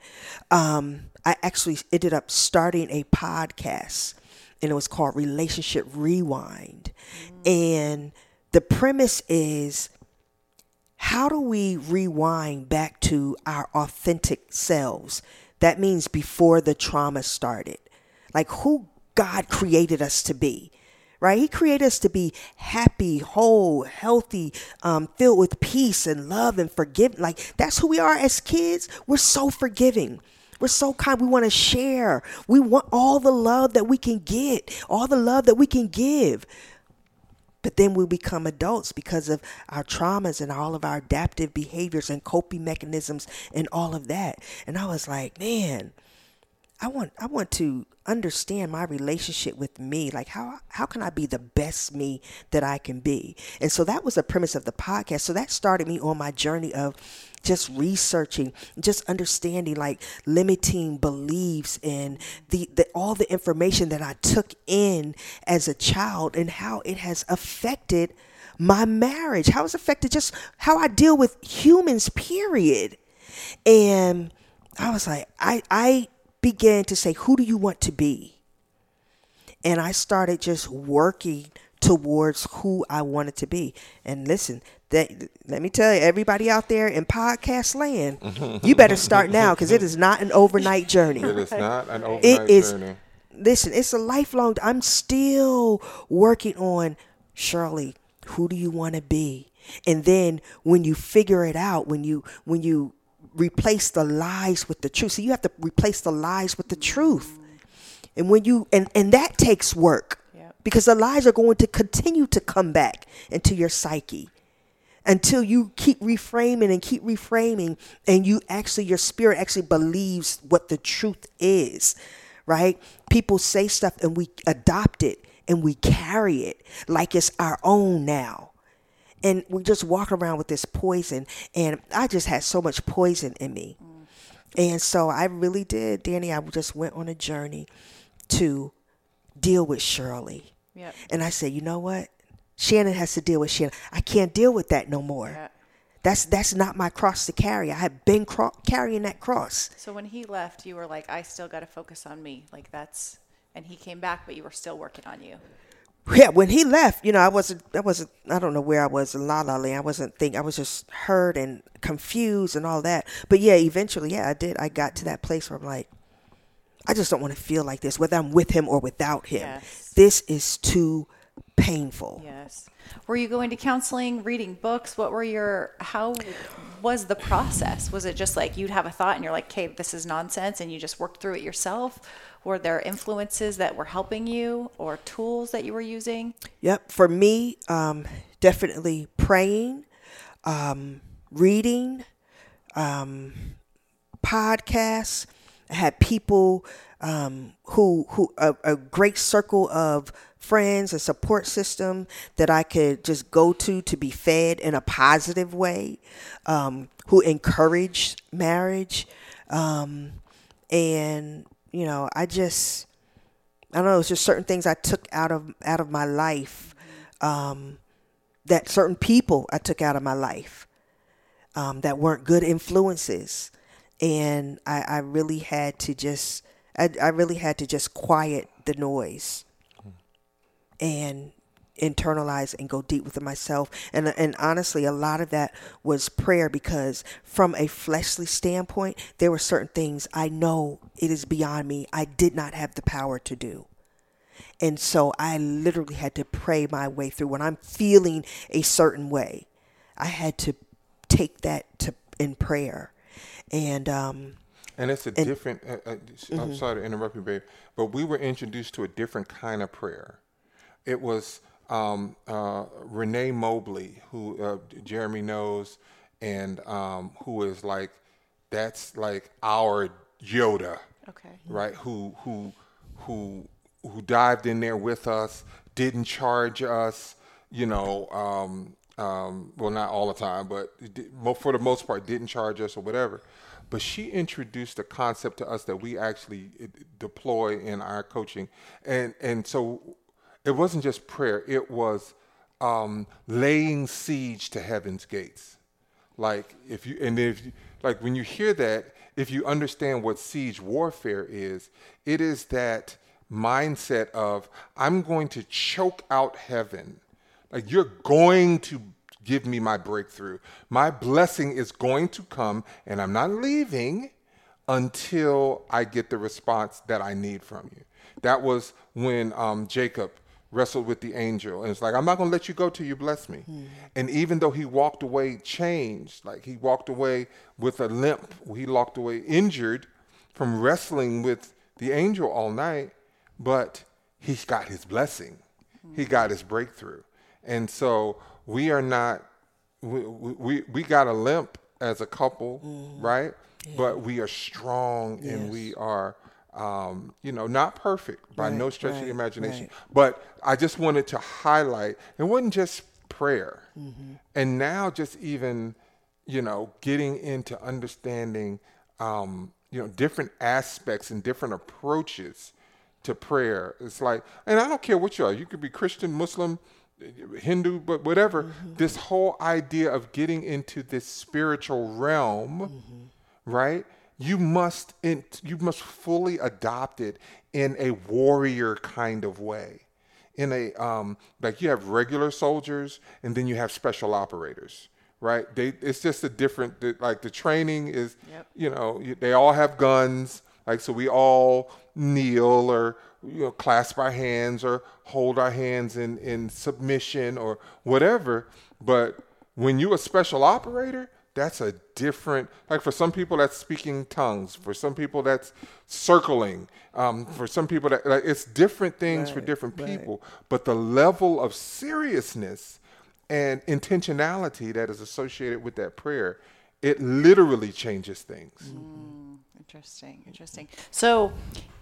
Um, I actually ended up starting a podcast, and it was called Relationship Rewind, and the premise is how do we rewind back to our authentic selves? That means before the trauma started. Like who God created us to be, right? He created us to be happy, whole, healthy, um, filled with peace and love and forgiveness. Like that's who we are as kids. We're so forgiving. We're so kind. We want to share. We want all the love that we can get, all the love that we can give. But then we become adults because of our traumas and all of our adaptive behaviors and coping mechanisms and all of that. And I was like, man, I want I want to understand my relationship with me. Like how how can I be the best me that I can be? And so that was the premise of the podcast. So that started me on my journey of just researching, just understanding like limiting beliefs and the, the all the information that I took in as a child and how it has affected my marriage, how it's affected just how I deal with humans, period. And I was like, I, I began to say, who do you want to be? And I started just working towards who I wanted to be. And listen, that let me tell you, everybody out there in podcast land, mm-hmm. you better start now because it is not an overnight journey. It is not an overnight It is. journey. Listen, it's a lifelong. I'm still working on Shirley. Who do you want to be? And then when you figure it out, when you when you replace the lies with the truth, so you have to replace the lies with the truth. And when you and and that takes work because the lies are going to continue to come back into your psyche until you keep reframing and keep reframing and you actually your spirit actually believes what the truth is right people say stuff and we adopt it and we carry it like it's our own now and we just walk around with this poison and i just had so much poison in me and so i really did danny i just went on a journey to deal with shirley Yep. and I said, you know what? Shannon has to deal with Shannon. I can't deal with that no more. Yeah. That's that's not my cross to carry. I have been cro- carrying that cross. So when he left, you were like, I still got to focus on me. Like that's, and he came back, but you were still working on you. Yeah, when he left, you know, I wasn't, I wasn't, I don't know where I was in La La Land. I wasn't think, I was just hurt and confused and all that. But yeah, eventually, yeah, I did. I got to that place where I'm like, I just don't want to feel like this, whether I'm with him or without him. Yes. This is too painful. Yes. Were you going to counseling, reading books? What were your, how was the process? Was it just like you'd have a thought and you're like, okay, this is nonsense, and you just worked through it yourself? Were there influences that were helping you or tools that you were using? Yep. For me, um, definitely praying, um, reading, um, podcasts. I had people um, who who a, a great circle of friends, a support system that I could just go to to be fed in a positive way, um, who encouraged marriage, um, and you know, I just I don't know, it's just certain things I took out of out of my life, um, that certain people I took out of my life, um, that weren't good influences, and I, I really had to just I, I really had to just quiet the noise, and internalize and go deep within myself. And and honestly a lot of that was prayer because from a fleshly standpoint there were certain things I know it is beyond me. I did not have the power to do. And so I literally had to pray my way through when I'm feeling a certain way. I had to take that to in prayer. And um And it's a different. Uh, uh, I'm sorry to interrupt you, babe, but we were introduced to a different kind of prayer. It was um, uh, Renee Mobley, who uh, Jeremy knows, and um, who is like, that's like our Yoda, Okay. right? Who who who who dived in there with us, didn't charge us, you know. Um, um, well, not all the time, but it did- mo- for the most part, didn't charge us or whatever. But she introduced a concept to us that we actually uh, deploy in our coaching, and and so it wasn't just prayer; it was um, laying siege to heaven's gates. Like if you and if you, like when you hear that, if you understand what siege warfare is, it is that mindset of I'm going to choke out heaven. Like you're going to give me my breakthrough. My blessing is going to come and I'm not leaving until I get the response that I need from you. That was when um, Jacob wrestled with the angel. And it's like i'm not going to let you go till you bless me. Hmm. And even though he walked away changed like he walked away with a limp he walked away injured from wrestling with the angel all night but he got his blessing. He hmm. got his breakthrough. And so we are not we we, we got a limp as a couple hmm. right? But we are strong and we are um, you know, not perfect by no Right, stretch of the imagination. right. But I just wanted to highlight it wasn't just prayer. Mm-hmm. And now just even, you know, getting into understanding um, you know, different aspects and different approaches to prayer. It's like and I don't care what you are. You could be Christian, Muslim, Hindu, but whatever. This whole idea of getting into this spiritual realm, right? You must in, you must fully adopt it in a warrior kind of way. In a um, like you have regular soldiers and then you have special operators, right? They it's just a different the- like the training is you know you- they all have guns like so we all kneel or you know clasp our hands or hold our hands in in submission or whatever. But when you're a special operator, that's a different like for some people that's speaking tongues for some people that's circling um, for some people that like, it's different things for different people but the level of seriousness and intentionality that is associated with that prayer it literally changes things Interesting, interesting. So,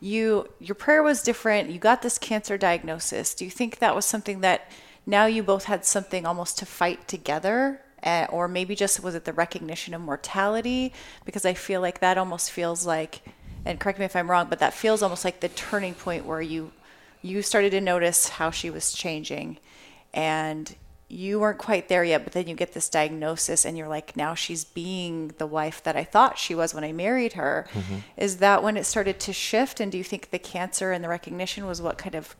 you your prayer was different. You got this cancer diagnosis. Do you think that was something that now you both had something almost to fight together, uh, or maybe just was it the recognition of mortality? Because I feel like that almost feels like, and correct me if I'm wrong, but that feels almost like the turning point where you you started to notice how she was changing, and you weren't quite there yet, but then you get this diagnosis and you're like, now she's being the wife that I thought she was when I married her. Is that when it started to shift? And do you think the cancer and the recognition was what kind of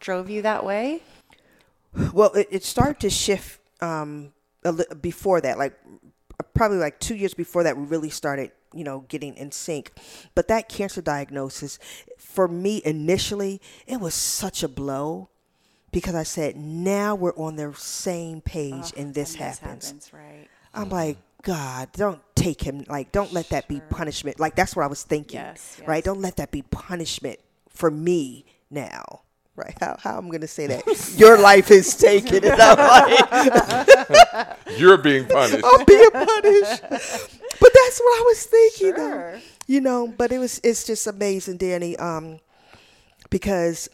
drove you that way? Well, it, it started to shift um, a li- before that, like probably like two years before that, we really started, you know, getting in sync. But that cancer diagnosis, for me initially, it was such a blow because I said, now we're on the same page and this happens. right? I'm like, God, don't take him. Like, don't let that be punishment. Like, that's what I was thinking. Yes, Right? Don't let that be punishment for me now. Right? How, how I'm going to say that? Your life is taken. And I'm like, you're being punished I'm being punished. But that's what I was thinking. Though. You know, but it was, it's just amazing, Danny, um, because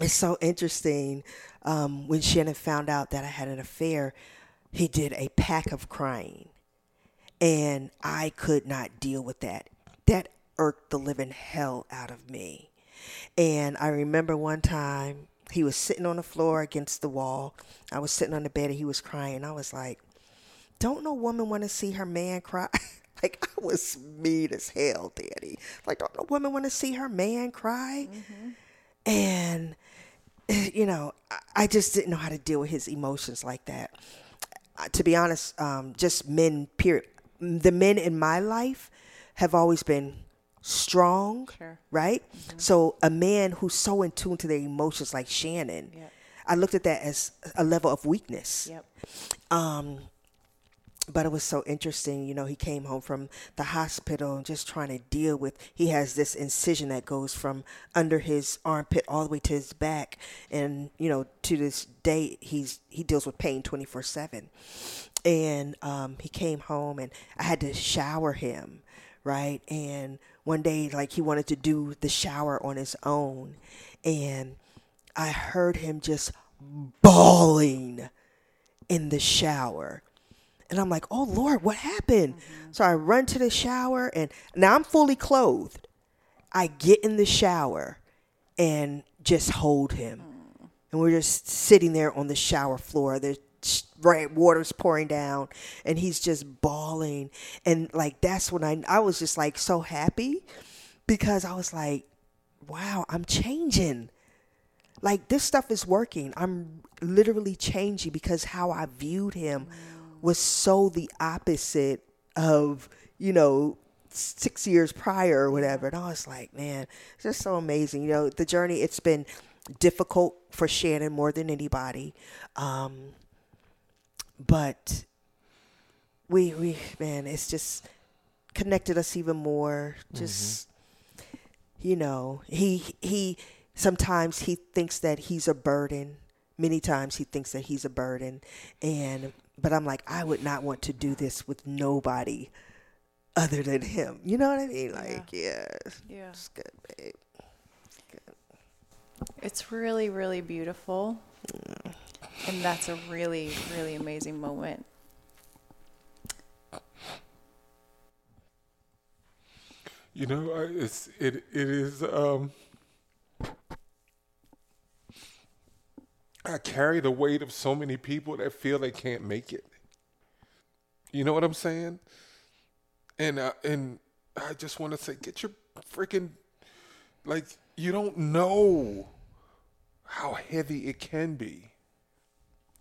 it's so interesting. Um, when Shannon found out that I had an affair, he did a pack of crying and I could not deal with that. That irked the living hell out of me. And I remember one time he was sitting on the floor against the wall. I was sitting on the bed and he was crying. I was like, "Don't no woman want to see her man cry?" like I was mean as hell, Danny. Like, don't no woman want to see her man cry? And eh, you know, I- just didn't know how to deal with his emotions like that to be honest, um, just men, period. The men in my life have always been strong, Sure. right? So a man who's so in tune to their emotions, like Shannon, I looked at that as a level of weakness. Yep. Um, But it was so interesting, you know. He came home from the hospital and just trying to deal with. He has this incision that goes from under his armpit all the way to his back, and you know, to this day, he's he deals with pain twenty four seven. And um, he came home, and I had to shower him, right? And one day, like he wanted to do the shower on his own, and I heard him just bawling in the shower. And I'm like, oh Lord, what happened? Mm-hmm. So I run to the shower and now I'm fully clothed. I get in the shower and just hold him. Mm. And we're just sitting there on the shower floor. There's right water's pouring down and he's just bawling. And like that's when I I was just like so happy because I was like, wow, I'm changing like this stuff is working. I'm literally changing because how I viewed him was so the opposite of, you know, six years prior or whatever. And I was like, man, it's just so amazing. You know, the journey, it's been difficult for Shannon more than anybody. Um, but we, we, man, it's just connected us even more. Just, mm-hmm. you know, he he sometimes he thinks that he's a burden. Many times he thinks that he's a burden, and but I'm like, I would not want to do this with nobody other than him. You know what I mean? Like, yeah, Yeah. it's good, babe. It's really, really beautiful. Mm. And that's a really, really amazing moment. You know, it's it it is. Um, I carry the weight of so many people that feel they can't make it. You know what I'm saying? And and I just want to say, get your freaking like you don't know how heavy it can be.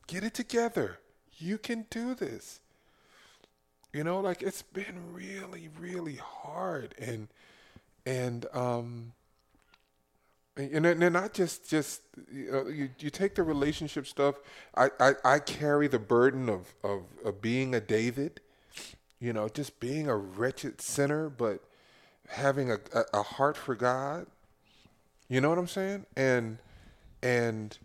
Get it together. You can do this. You know, like it's been really, really hard, and and um, and not just just you, know, you you take the relationship stuff. I, I I carry the burden of of of being a David, you know, just being a wretched sinner, but having a, a, a heart for God. You know what I'm saying? And and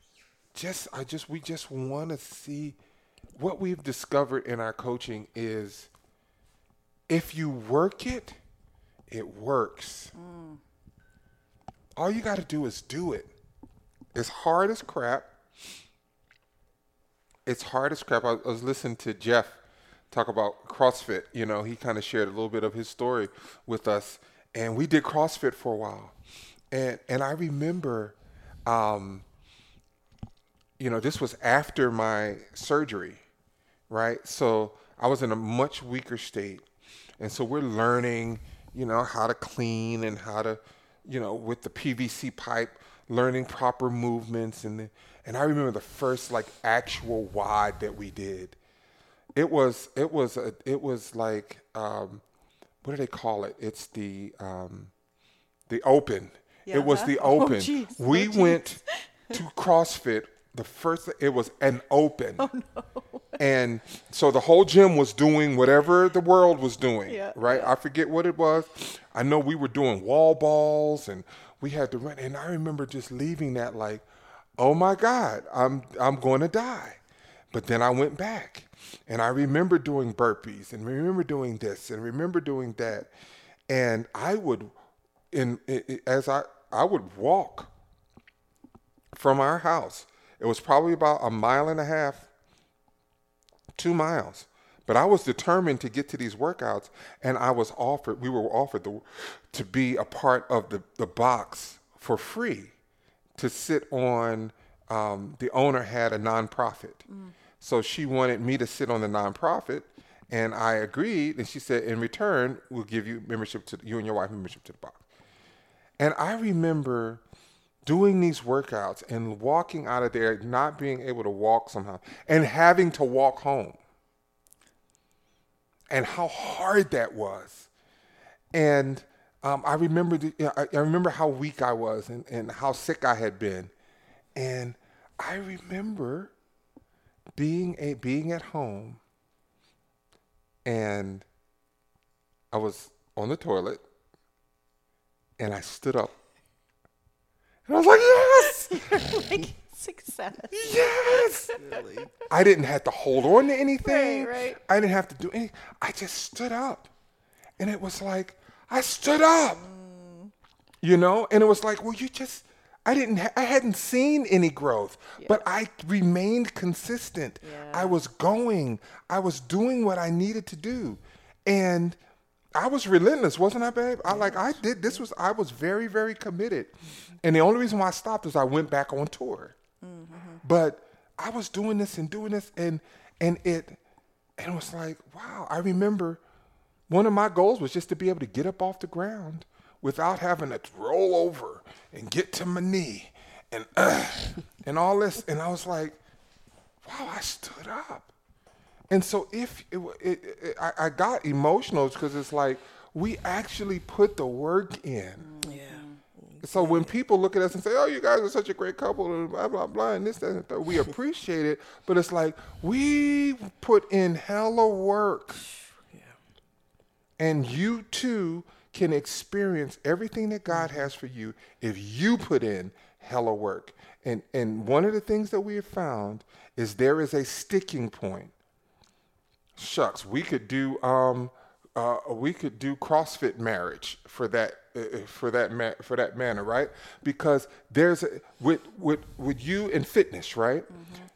just I just we just want to see what we've discovered in our coaching is if you work it, it works. All you got to do is do it. It's hard as crap. It's hard as crap. I I was listening to Jeff talk about CrossFit. You know, he kind of shared a little bit of his story with us, and we did CrossFit for a while. And and I remember, um, you know, this was after my surgery, right? So I was in a much weaker state, and so we're learning, you know, how to clean and how to, you know, with the PVC pipe, learning proper movements, and the, and I remember the first like actual WOD that we did. It was it was a, it was like um, what do they call it? It's the um, the open. It was Yeah. the Oh, open. jeez. we Oh, went to CrossFit. The first it was an open. Oh no. And so the whole gym was doing whatever the world was doing, Yeah, right? I forget what it was. I know we were doing wall balls and we had to run and I remember just leaving that like, "Oh my god, I'm I'm going to die." But then I went back and I remember doing burpees and remember doing this and remember doing that. And I would in, i i- as I I would walk from our house. It was probably about a mile and a half, two miles. But I was determined to get to these workouts, and I was offered. We were offered the, to be a part of the, the box for free, to sit on. Um, the owner had a nonprofit, so she wanted me to sit on the nonprofit, and I agreed. And she said, in return, we'll give you membership to you and your wife membership to the box. And I remember doing these workouts and walking out of there not being able to walk somehow and having to walk home. And how hard that was. And um, I remember the, you know, I, I remember how weak I was and, and how sick I had been. And I remember being a being at home and I was on the toilet and I stood up. And I was like, yes! like success. Yes! I didn't have to hold on to anything. Right, right. I didn't have to do anything. I just stood up. And it was like, I stood up. Mm. You know? And it was like, well, you just, I didn't, ha- I hadn't seen any growth, but I remained consistent. Yeah. I was going, I was doing what I needed to do. And I was relentless, wasn't I, babe? I like, I did, this was, I was very, very committed. And the only reason why I stopped is I went back on tour. But I was doing this and doing this and and it and it was like, wow, I remember one of my goals was just to be able to get up off the ground without having to roll over and get to my knee and uh, and all this and I was like, wow, I stood up. And so if it, it, it, I, I got emotional because it's like we actually put the work in. Mm, yeah. So when people look at us and say, "Oh, you guys are such a great couple," and blah blah blah, and this, that, and third, we appreciate it. But it's like we put in hella work, and you too can experience everything that God mm. has for you if you put in hella work. And and one of the things that we have found is there is a sticking point. Shucks, we could do um uh, we could do CrossFit marriage for that uh, for that ma- for that manner, right? Because there's a, with with with you in fitness, right?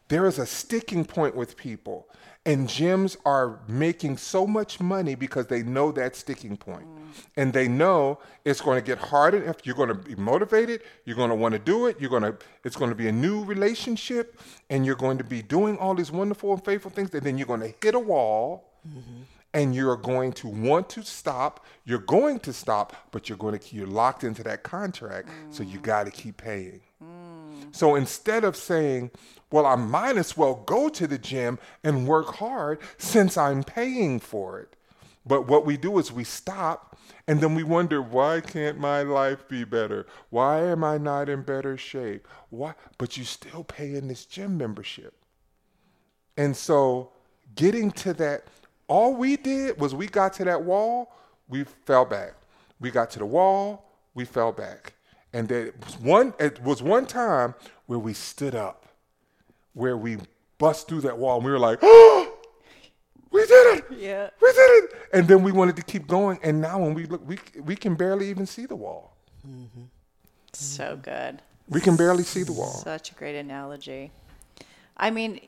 There is a sticking point with people, and gyms are making so much money because they know that sticking point. point, and they know it's going to get harder. If you're going to be motivated, you're going to want to do it. You're going to it's going to be a new relationship, and you're going to be doing all these wonderful and faithful things, and then you're going to hit a wall mm-hmm. and you're going to want to stop. You're going to stop, but you're going to you're locked into that contract, so you mm. got to keep paying. Mm. So instead of saying, well, I might as well go to the gym and work hard since I'm paying for it. But what we do is we stop and then we wonder, why can't my life be better? Why am I not in better shape? Why? But you still paying this gym membership. And so getting to that, all we did was we got to that wall, we fell back. We got to the wall, we fell back. And there was one it was one time where we stood up, where we bust through that wall and we were like, oh, we did it. Yeah. We did it. And then we wanted to keep going. And now when we look, we we can barely even see the wall. Mm-hmm. So good. We can barely see the wall. Such a great analogy. I mean,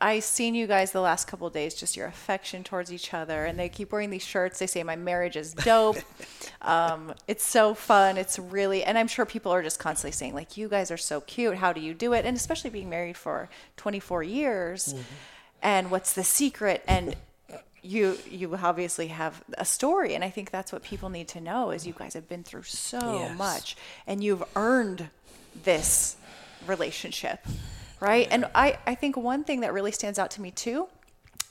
I seen you guys the last couple of days, just your affection towards each other, and they keep wearing these shirts. They say my marriage is dope. um, it's so fun. It's really, and I'm sure people are just constantly saying like, you guys are so cute. How do you do it? And especially being married for 24 years, and what's the secret? And you you obviously have a story, and I think that's what people need to know is you guys have been through so Yes. much, and you've earned this relationship right? And i i think one thing that really stands out to me too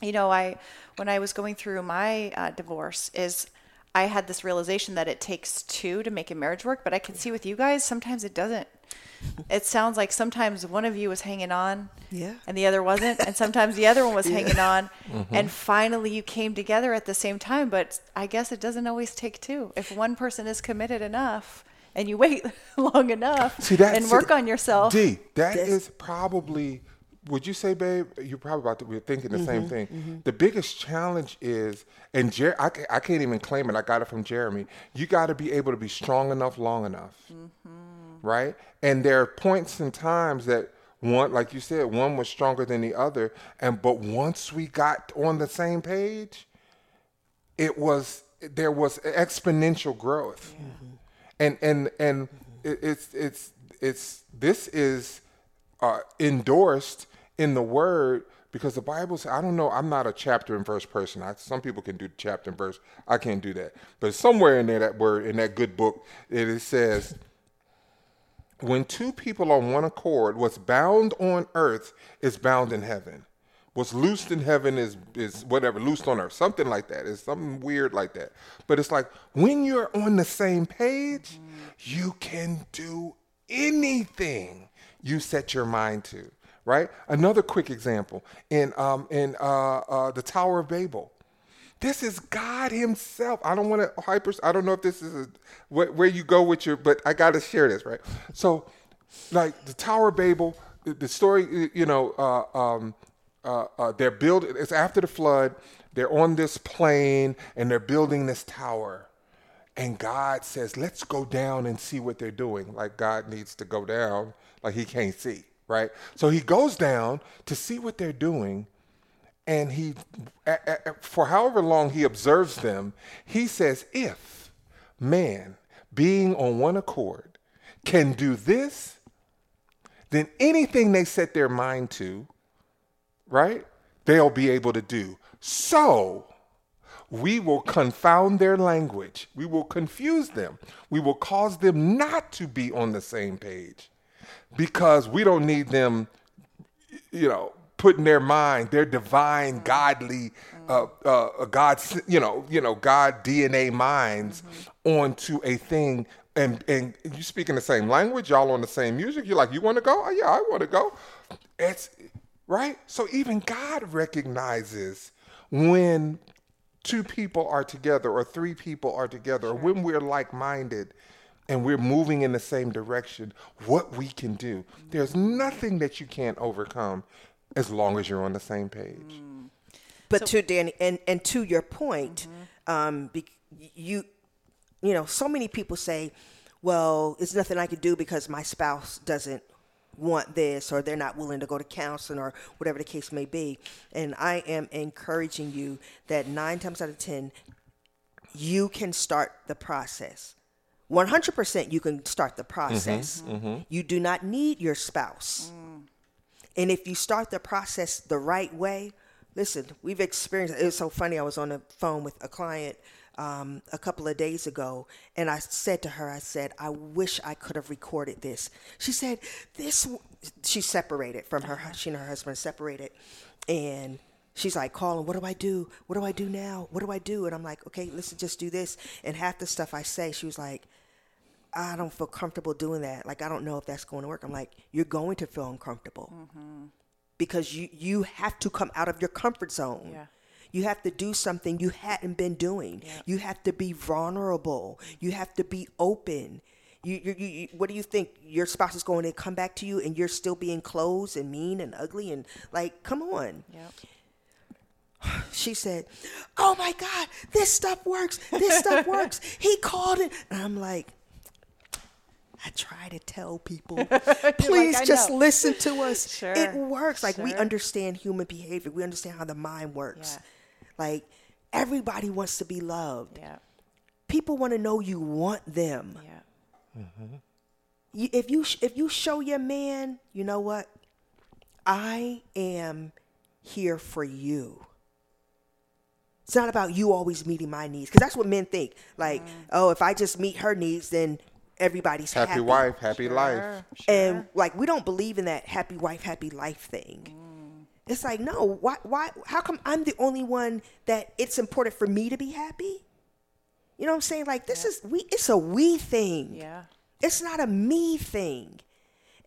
you know i when i was going through my uh, divorce is i had this realization that it takes two to make a marriage work but i can see with you guys sometimes it doesn't. It sounds like sometimes one of you was hanging on Yeah. and the other wasn't and sometimes the other one was hanging on and finally you came together at the same time but i guess it doesn't always take two. If one person is committed enough and you wait long enough See that and see- work on yourself D, that That's- is probably. Would you say, babe? You're probably about to be thinking the Mm-hmm, same thing. The biggest challenge is, and Jer- I, I can't even claim it. I got it from Jeremy. You got to be able to be strong enough, long enough, Mm-hmm. right? And there are points and times that one, like you said, one was stronger than the other. And but once we got on the same page, it was there was exponential growth and and and it's it's it's this is uh, endorsed in the word because the Bible says I don't know I'm not a chapter and verse person. I, some people can do chapter and verse. I can't do that. But somewhere in there that word in that good book it, it says when two people on one accord, what's bound on earth is bound in heaven. What's loosed in heaven is is whatever loosed on earth, something like that. It's something weird like that. But it's like when you're on the same page, you can do anything you set your mind to. Right? Another quick example in um in uh, uh the Tower of Babel. This is God Himself. I don't want to hyper. I don't know if this is a, where, where you go with your, but I got to share this, right? So, like the Tower of Babel, the, the story, you know, uh, um, uh, uh, they're building. It's after the flood. They're on this plain and they're building this tower. And God says, let's go down and see what they're doing. Like God needs to go down, like he can't see, right? So he goes down to see what they're doing. And he, for however long he observes them, he says, if man, being on one accord, can do this, then anything they set their mind to, right, they'll be able to do. So, we will confound their language. We will confuse them. We will cause them not to be on the same page because we don't need them, you know, putting their mind, their divine, godly, uh, uh, God, you know, you know, God DNA minds onto a thing. And and you speaking the same language, y'all on the same music. You're like, you want to go? Oh, yeah, I want to go. It's right. So even God recognizes when two people are together or three people are together, or when we're like minded and we're moving in the same direction, what we can do. There's nothing that you can't overcome as long as you're on the same page. But to Danny, and and to your point, um, be, you, you know, so many people say, "Well, it's nothing I can do because my spouse doesn't want this, or they're not willing to go to counseling, or whatever the case may be." And I am encouraging you that nine times out of ten, you can start the process. 100% you can start the process. Mm-hmm, mm-hmm. You do not need your spouse. Mm. And if you start the process the right way, listen, we've experienced. It was so funny. I was on the phone with a client um, a couple of days ago, and I said to her, I said, I wish I could have recorded this. She said, this. w-" She's separated from her. She and her husband separated, and she's like, calling what do I do? What do I do now? What do I do? And I'm like, okay, listen, just do this. And half the stuff I say, she was like, I don't feel comfortable doing that. Like, I don't know if that's going to work. I'm like, you're going to feel uncomfortable because you you have to come out of your comfort zone. Yeah. You have to do something you hadn't been doing. You have to be vulnerable. You have to be open. You, you, you, what do you think? Your spouse is going to come back to you, and you're still being closed and mean and ugly and like, come on. Yep. She said, "Oh my God, this stuff works. This stuff works." He called it, and I'm like, I try to tell people, please "I just know." listen to us. Sure, It works. Like we understand human behavior. We understand how the mind works. Yeah. Like everybody wants to be loved. Yeah. People want to know you want them. Yeah. Mm-hmm. You, if you sh- if you show your man, you know what? I am here for you. It's not about you always meeting my needs because that's what men think. Like, mm. oh, if I just meet her needs, then everybody's happy. Happy wife, happy life. And like, we don't believe in that happy wife, happy life thing. Mm. It's like, no, why? Why? How come I'm the only one that it's important for me to be happy? You know what I'm saying? Like, this is we. It's a we thing. Yeah. It's not a me thing.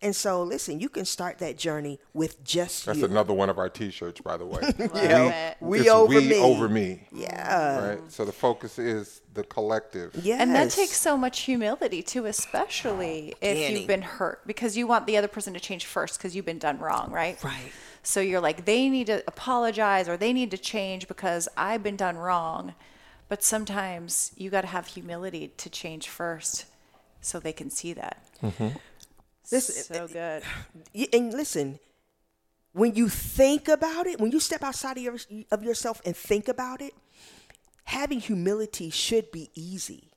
And so, listen, you can start that journey with just That's you. another one of our T-shirts, by the way. it. We It's over we me. over me. Yeah. Right. So the focus is the collective. Yeah. And that takes so much humility too, especially if Danny. you've been hurt because you want the other person to change first because you've been done wrong, right? Right. So you're like, they need to apologize or they need to change because I've been done wrong. But sometimes you got to have humility to change first so they can see that. Mm-hmm. Listen, so good. And listen, when you think about it, when you step outside of, your, of yourself and think about it, having humility should be easy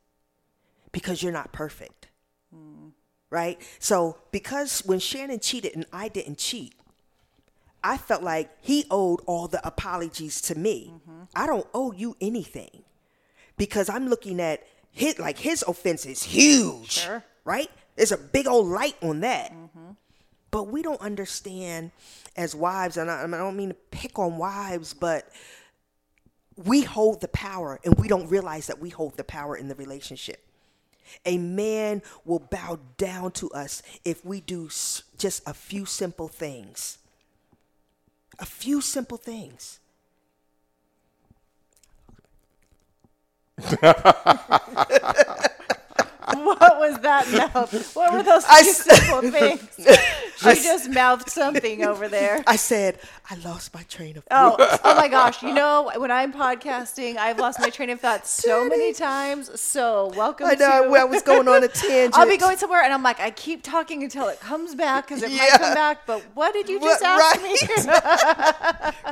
because you're not perfect. Hmm. Right? So, because when Shannon cheated and I didn't cheat, I felt like he owed all the apologies to me. I don't owe you anything because I'm looking at his like his offense is huge, Sure. right? There's a big old light on that. But we don't understand as wives, and I, I don't mean to pick on wives, but we hold the power and we don't realize that we hold the power in the relationship. A man will bow down to us if we do s- just a few simple things. A few simple things. what was that mouth? What were those I two s- simple things? She I just mouthed something over there. I said, I lost my train of Oh, oh my gosh. You know, when I'm podcasting, I've lost my train of thought so many times. So, welcome I know to I was going on a tangent. I'll be going somewhere and I'm like, I keep talking until it comes back because it might come back. But what did you What- just ask me?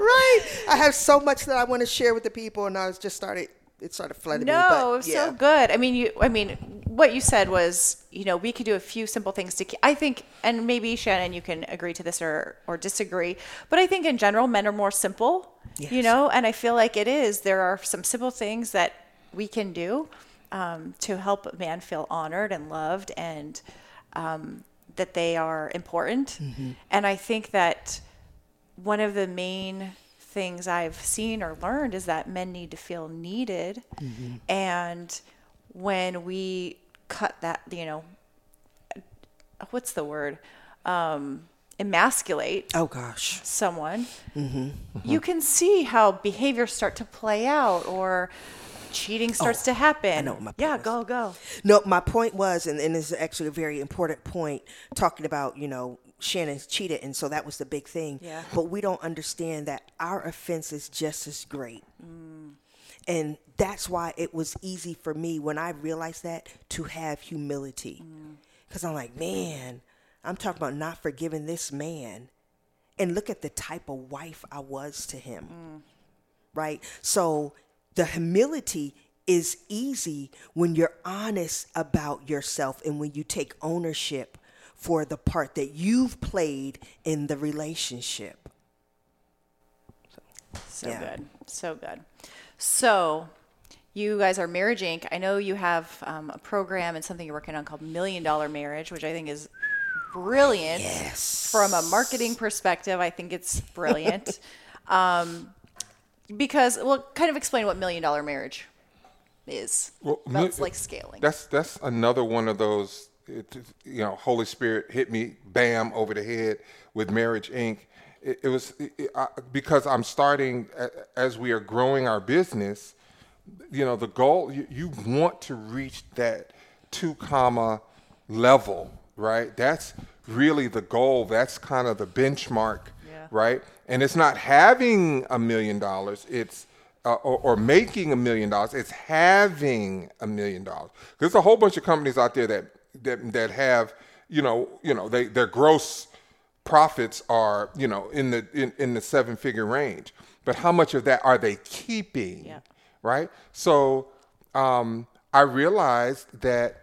right. I have so much that I want to share with the people, and I was just started. It started flooding me. no, but, it was yeah. so good. I mean, you. I mean, what you said was, you know, we could do a few simple things to. Keep, I think, and maybe Shannon, you can agree to this or or disagree. But I think in general, men are more simple. Yes. You know, and I feel like it is. There are some simple things that we can do um, to help a man feel honored and loved, and um, that they are important. And I think that one of the main things I've seen or learned is that men need to feel needed. Mm-hmm. And when we cut that, you know, what's the word? Um, emasculate Oh gosh. someone, mm-hmm. you mm-hmm. can see how behaviors start to play out or cheating oh, starts to happen. I know my yeah, point go, go. No, my point was, and, and this is actually a very important point, talking about, you know, Shannon cheated, and so that was the big thing. Yeah. But we don't understand that our offense is just as great. Mm. And that's why it was easy for me when I realized that to have humility. Mm. Because I'm like, man, I'm talking about not forgiving this man. And look at the type of wife I was to him mm. right? So the humility is easy when you're honest about yourself and when you take ownership for the part that you've played in the relationship. So Yeah. good. So good. So you guys are Marriage Inc. I know you have um, a program and something you're working on called Million Dollar Marriage, which I think is brilliant. Yes. From a marketing perspective, I think it's brilliant. um, because, well, kind of explain what Million Dollar Marriage is. Well, That's like scaling. That's that's another one of those. It, you know, Holy Spirit hit me, bam, over the head with Marriage Inc. It, it was it, I, because I'm starting as we are growing our business. You know, the goal you, you want to reach that two comma level, right? That's really the goal. That's kind of the benchmark. Right? And it's not having a million dollars. It's uh, or, or making a million dollars. It's having a million dollars. There's a whole bunch of companies out there that that that have you know you know they their gross profits are you know in the in, in the seven figure range. But how much of that are they keeping? Yeah. Right. So um, I realized that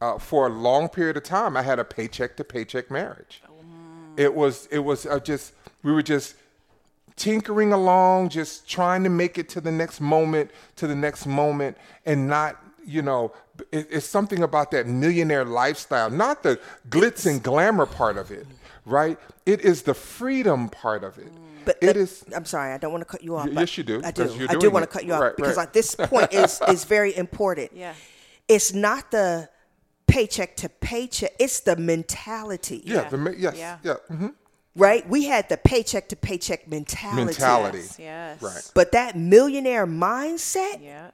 uh, for a long period of time, I had a paycheck to paycheck marriage. It was it was uh, just we were just tinkering along, just trying to make it to the next moment, to the next moment, and not you know it, it's something about that millionaire lifestyle, not the glitz and glamour part of it, right? It is the freedom part of it. But it that- is. I'm sorry, I don't want to cut you off. Y- yes, you do, I do. you're I do want to cut you off Right, because right. like, this point is is very important. Yeah. It's not the paycheck to paycheck. It's the mentality. Yeah, the ma- yes, Yeah. yeah, mhm. Right. We had the paycheck to paycheck mentality. mentality. Yes, yes. Right. But that millionaire mindset, Yeah.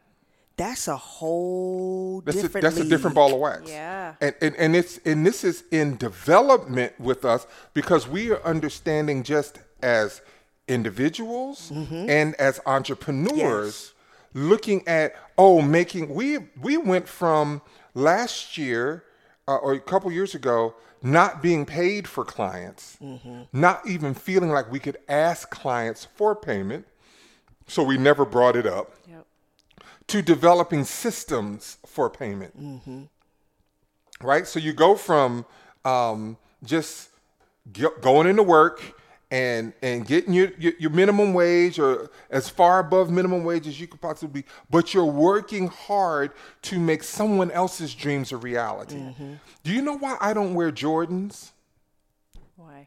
that's a whole That's a, different. that's a different ball of wax. Yeah. And, and and it's and this is in development with us because we are understanding just as individuals and as entrepreneurs looking at oh making we we went from last year uh, or a couple years ago not being paid for clients not even feeling like we could ask clients for payment so we never brought it up Yep. to developing systems for payment. Right? So you go from um, just go- going into work and and getting your, your your minimum wage or as far above minimum wage as you could possibly be, but you're working hard to make someone else's dreams a reality. Mm-hmm. Do you know why I don't wear Jordans? Why?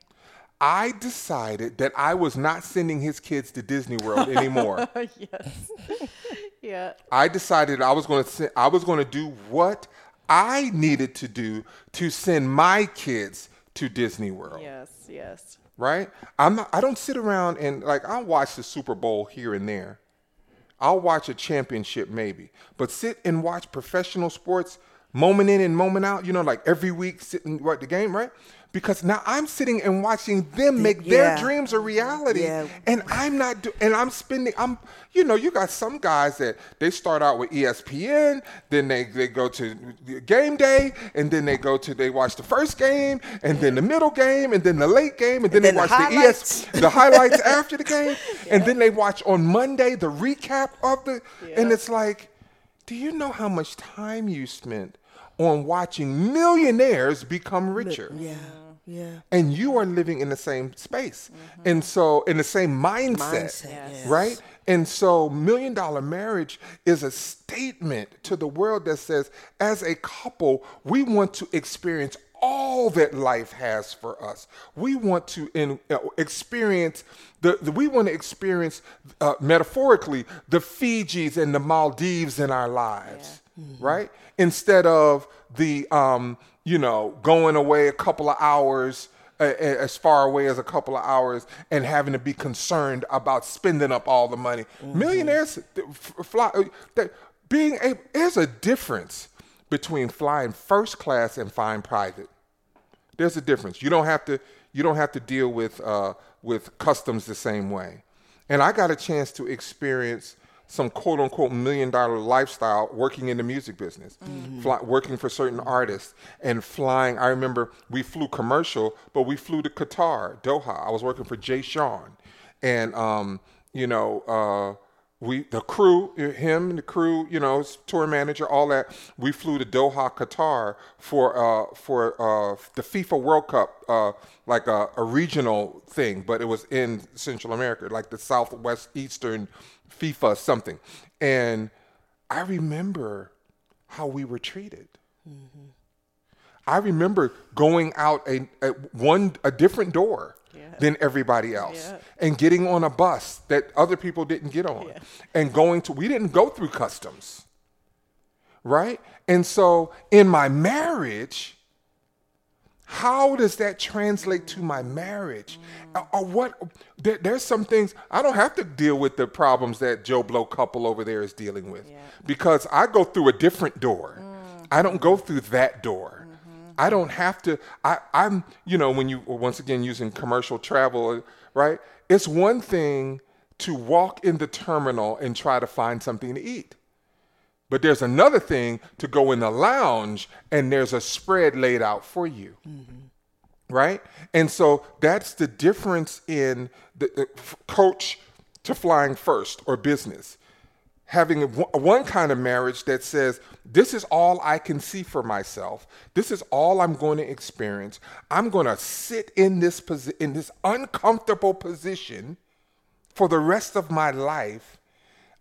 I decided that I was not sending his kids to Disney World anymore. yes. yeah. I decided I was going to send, I was going to do what I needed to do to send my kids to Disney World. Yes. Yes. Right? I'm not, I don't sit around and like I'll watch the Super Bowl here and there. I'll watch a championship maybe, but sit and watch professional sports moment in and moment out. You know, like every week sitting watch the game, right? Because now I'm sitting and watching them make their dreams a reality, Yeah. and I'm not do- and I'm spending I'm you know you got some guys that they start out with ESPN then they they go to game day and then they go to they watch the first game and then the middle game and then the late game and then, then they the watch the, highlights. ES the highlights after the game and then they watch on Monday the recap of the and it's like do you know how much time you spent on watching millionaires become richer Yeah. Yeah. and you are living in the same space. And so in the same mindset, Mindset, yes. right? And so million dollar marriage is a statement to the world that says as a couple we want to experience all that life has for us. We want to in, uh, experience the, the- we want to experience uh, metaphorically the fijis and the maldives in our lives right? Instead of the um, you know going away a couple of hours as far away as a couple of hours and having to be concerned about spending up all the money millionaires th- f- fly uh, being a there's a difference between flying first class and flying private there's a difference. You don't have to you don't have to deal with uh, with customs the same way. And I got a chance to experience some quote unquote million dollar lifestyle working in the music business, fly, working for certain artists and flying. I remember we flew commercial, but we flew to Qatar, Doha. I was working for Jay Sean, and um, you know. Uh, we the crew, him and the crew, you know, tour manager, all that. We flew to Doha, Qatar for uh, for uh, the FIFA World Cup, uh, like a, a regional thing, but it was in Central America, like the Southwest Eastern FIFA something. And I remember how we were treated. Mm-hmm. I remember going out a, a one a different door than everybody else and getting on a bus that other people didn't get on and going to we didn't go through customs. Right? And so in my marriage, how does that translate to my marriage? Or- what? There, there's some things I don't have to deal with the problems that Joe Blow couple over there is dealing with because I go through a different door. Mm. I don't go through that door. Mm-hmm. I don't have to. I, I'm, you know, when you once again using commercial travel, right? It's one thing to walk in the terminal and try to find something to eat. But there's another thing to go in the lounge and there's a spread laid out for you. Mm-hmm. Right? And so that's the difference in the, the coach to flying first or business. Having one kind of marriage that says, This is all I can see for myself. This is all I'm going to experience. I'm going to sit in this, posi- in this uncomfortable position for the rest of my life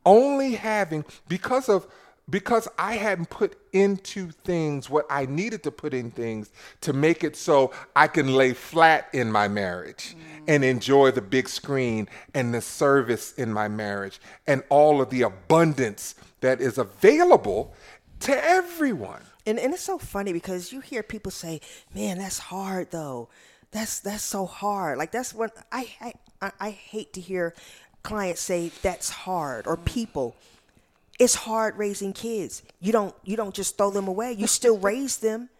only having because of because I hadn't put into things what I needed to put in things to make it so I can lay flat in my marriage and enjoy the big screen and the service in my marriage and all of the abundance that is available to everyone. And and it's so funny because you hear people say, "Man, that's hard though. That's that's so hard." Like that's what I I, I hate to hear clients say that's hard or people. It's hard raising kids. You don't you don't just throw them away. You still raise them.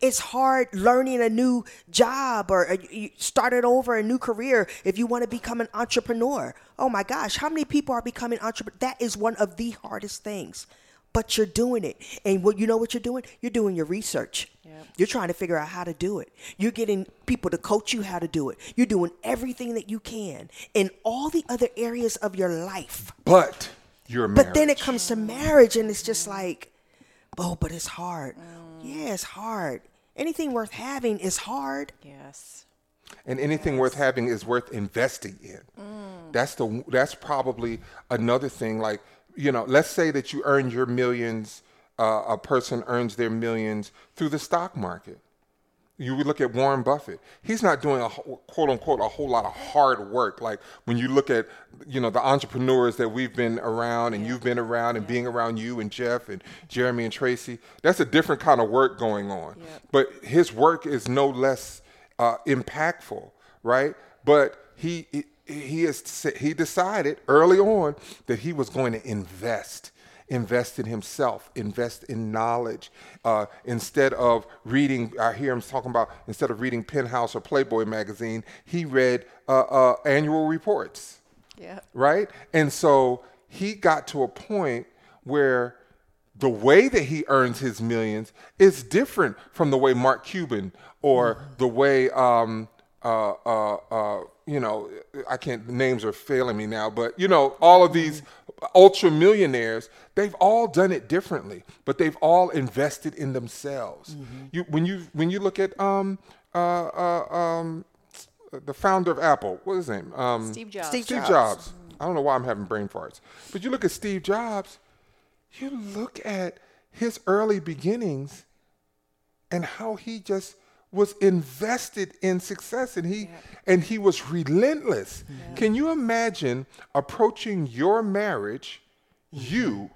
It's hard learning a new job or uh, you started over a new career if you want to become an entrepreneur. Oh my gosh, how many people are becoming entrepreneurs? That is one of the hardest things. But you're doing it. And what you know what you're doing? You're doing your research. You're trying to figure out how to do it. You're getting people to coach you how to do it. You're doing everything that you can in all the other areas of your life. But you're married. But then it comes to marriage and it's just like, oh, but it's hard. Yeah, it's hard. Anything worth having is hard. Yes. and anything worth having is worth investing in. That's the that's probably another thing. Like you know, let's say that you earn your millions. Uh, a person earns their millions through the stock market. You would look at Warren Buffett. He's not doing a quote unquote a whole lot of hard work. Like when you look at you know the entrepreneurs that we've been around and you've been around and being around you and Jeff and Jeremy and Tracy. That's a different kind of work going on. But his work is no less uh, impactful, right? But he he- he is he decided early on that he was going to invest invest in himself, invest in knowledge. Uh, instead of reading, I hear him talking about instead of reading Penthouse or Playboy magazine, he read uh, uh, annual reports Yeah. right? And so he got to a point where the way that he earns his millions is different from the way Mark Cuban or the way um uh uh uh you know I can't names are failing me now, but you know all of these ultra millionaires they've all done it differently, but they've all invested in themselves. You when you when you look at um uh uh um the founder of Apple, what is his name? Um, Steve Jobs. Steve Steve Jobs. Jobs. I don't know why I'm having brain farts. But you look at Steve Jobs, you look at his early beginnings and how he just was invested in success and he and he was relentless. Can you imagine approaching your marriage, you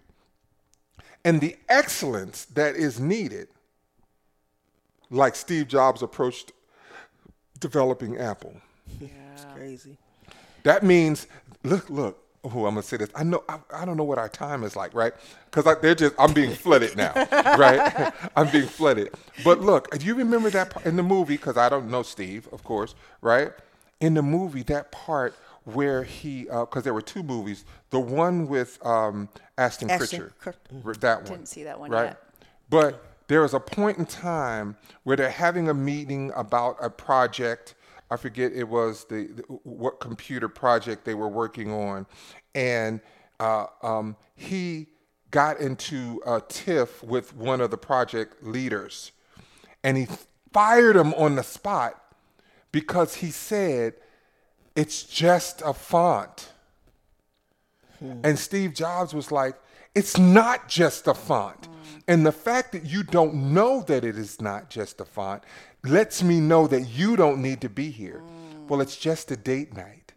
and the excellence that is needed like Steve Jobs approached developing Apple? It's crazy. That means, look, look. Oh, I'm gonna say this. I know. I, I don't know what our time is like, right? Because like, they're just. I'm being flooded now, right? I'm being flooded. But look, do you remember that part in the movie? Because I don't know Steve, of course, right? In the movie, that part where he, because there were two movies. The one with um, Ashton Ashton Kutcher, Kut- that one. Didn't see that one right? yet. But there was a point in time where they're having a meeting about a project. I forget it was the, the what computer project they were working on, and uh, um, he got into a tiff with one of the project leaders, and he fired him on the spot because he said it's just a font. And Steve Jobs was like, it's not just a font. And the fact that you don't know that it is not just a font lets me know that you don't need to be here. Well, it's just a date night,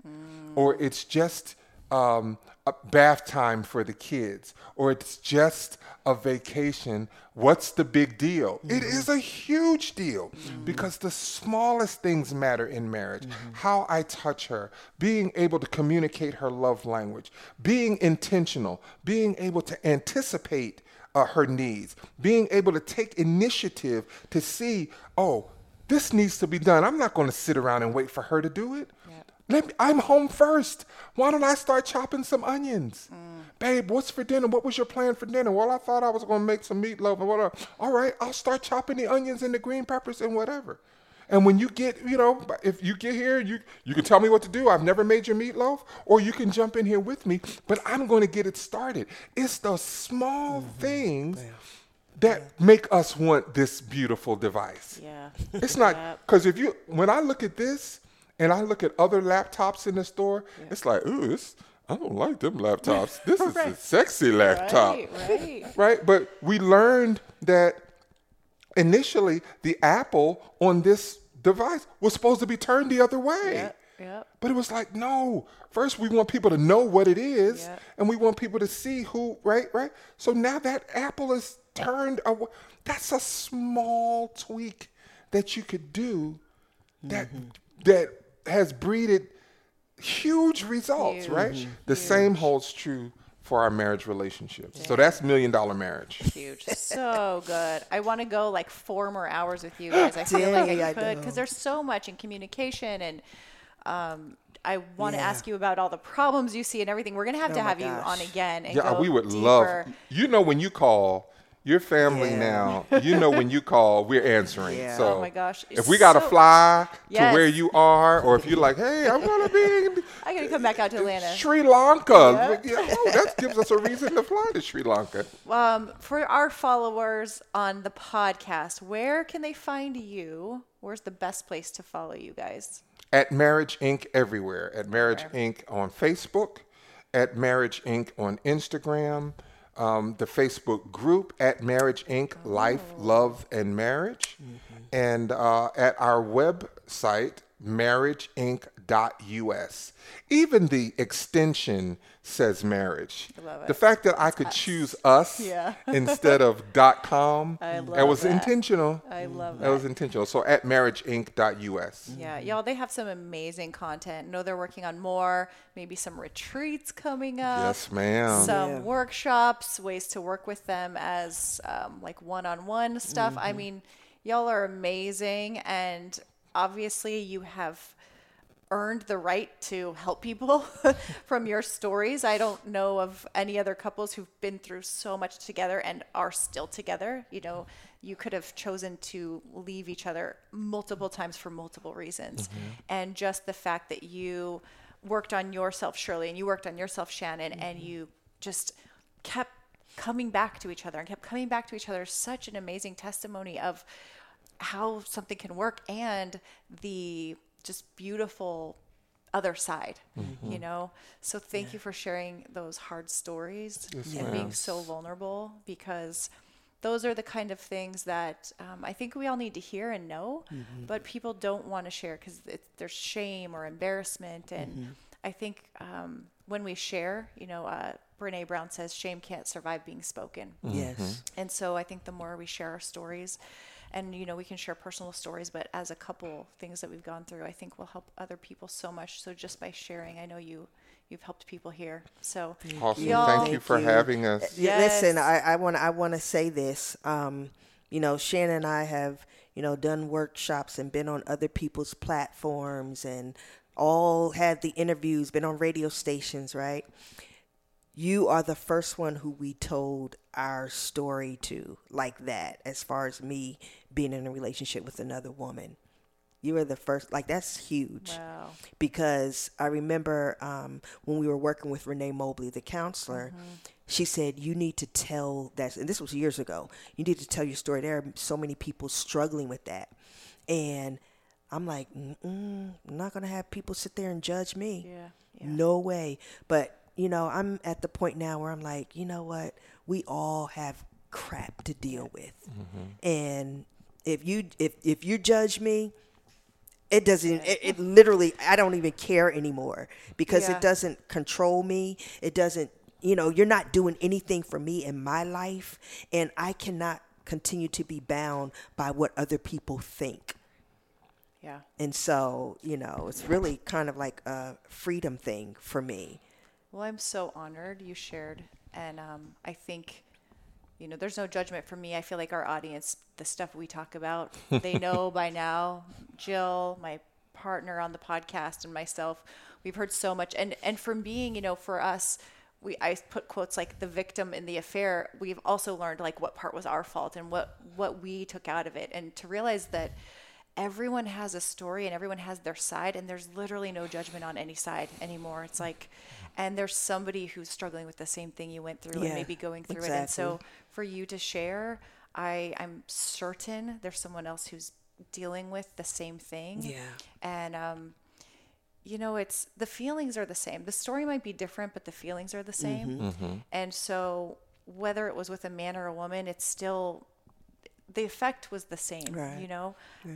or it's just um, a bath time for the kids, or it's just a vacation. What's the big deal? It is a huge deal because the smallest things matter in marriage. How I touch her, being able to communicate her love language, being intentional, being able to anticipate uh, her needs, being able to take initiative to see, oh, this needs to be done. I'm not going to sit around and wait for her to do it. Let me, I'm home first. Why don't I start chopping some onions? Mm. Babe, what's for dinner? What was your plan for dinner? Well, I thought I was going to make some meatloaf and whatever. All right, I'll start chopping the onions and the green peppers and whatever. And when you get, you know, if you get here, you you can tell me what to do. I've never made your meatloaf, or you can jump in here with me. But I'm going to get it started. It's the small mm-hmm. things that make us want this beautiful device. Yeah. It's not because if you when I look at this and I look at other laptops in the store, it's like, ooh, this I don't like them laptops. This is a sexy laptop. Right, right. Right? But we learned that initially the Apple on this device was supposed to be turned the other way. Yep, yep. But it was like, no. First, we want people to know what it is, Yep. and we want people to see who, right, right. So now that Apple is turned away, that's a small tweak that you could do that that has breeded huge results, right? The same holds true for our marriage relationships. So that's million dollar marriage. Huge. So good. I want to go like four more hours with you guys. I feel like Dang, I I could because there's so much in communication and um, I want to ask you about all the problems you see and everything. We're gonna have to Oh my have you on again. And Yeah, go we would deeper. love. You know, when you call your family Yeah. now, you know when you call, we're answering. Yeah. So Oh my gosh, if we got to so- fly to Yes. where you are, or if you're like, hey, I'm gonna be in I gotta come back out to Atlanta. Sri Lanka, yeah, oh, that gives us a reason to fly to Sri Lanka. Um, for our followers on the podcast, where can they find you? Where's the best place to follow you guys? At Marriage Inc. everywhere. At Marriage Inc. on Facebook. At Marriage Inc. on Instagram. Um, the Facebook group at Marriage Inc. Life, Love, and Marriage. And uh, at our website, marriageinc.us. Even the extension says marriage. I love it. The fact that I could choose us Yeah. instead of .com, I love that love was that. intentional. I love That That was intentional. So at marriageinc.us. Yeah, y'all, they have some amazing content. know they're working on more, maybe some retreats coming up. Yes, ma'am. Some Yeah. workshops, ways to work with them as um, like one-on-one stuff. I mean, y'all are amazing, and obviously you have earned the right to help people from your stories. I don't know of any other couples who've been through so much together and are still together. You know, you could have chosen to leave each other multiple times for multiple reasons. Mm-hmm. And just the fact that you worked on yourself, Shirley, and you worked on yourself, Shannon, and mm-hmm. you just kept coming back to each other and kept coming back to each other. Such an amazing testimony of how something can work and the just beautiful other side you know? So thank you for sharing those hard stories and being so vulnerable because those are the kind of things that um, i think we all need to hear and know but people don't want to share because there's shame or embarrassment and i think um, when we share you know uh, brene brown says shame can't survive being spoken. Yes. and so I think the more we share our stories, and you know, we can share personal stories, but as a couple, things that we've gone through, I think will help other people so much. So just by sharing, I know you you've helped people here. So Awesome. y'all- Thank you Thank for you. having us. Yeah, Listen, I, I want I want to say this. Um, you know, Shannon and I have you know done workshops and been on other people's platforms and all had the interviews, been on radio stations, right? You are the first one who we told our story to like that, as far as me being in a relationship with another woman. You were the first. Like that's huge. Wow. Because I remember um, when we were working with Renee Mobley, the counselor. Mm-hmm. She said, "You need to tell that." And this was years ago. You need to tell your story. There are so many people struggling with that, and I'm like, I'm not gonna have people sit there and judge me. Yeah, yeah. No way. But you know, I'm at the point now where I'm like, you know what? We all have crap to deal with, mm-hmm. and if you if if you judge me, it doesn't it, it literally i don't even care anymore because Yeah. it doesn't control me. It doesn't you know you're not doing anything for me in my life. And i cannot continue to be bound by what other people think. Yeah. and so you know it's really kind of like a freedom thing for me Well, I'm so honored you shared. And um, I think, you know, there's no judgment for me. I feel like our audience, the stuff we talk about, they know by now. Jill, my partner on the podcast, and myself, we've heard so much. And, and from being, you know, for us, we I put quotes like the victim in the affair. We've also learned like what part was our fault and what what we took out of it, and to realize that everyone has a story and everyone has their side and there's literally no judgment on any side anymore it's like and there's somebody who's struggling with the same thing you went through Yeah, and maybe going through it. And so for you to share i i'm certain there's someone else who's dealing with the same thing. Yeah. and um you know it's the feelings are the same. The story might be different but the feelings are the same. And so whether it was with a man or a woman it's still the effect was the same Right. you know?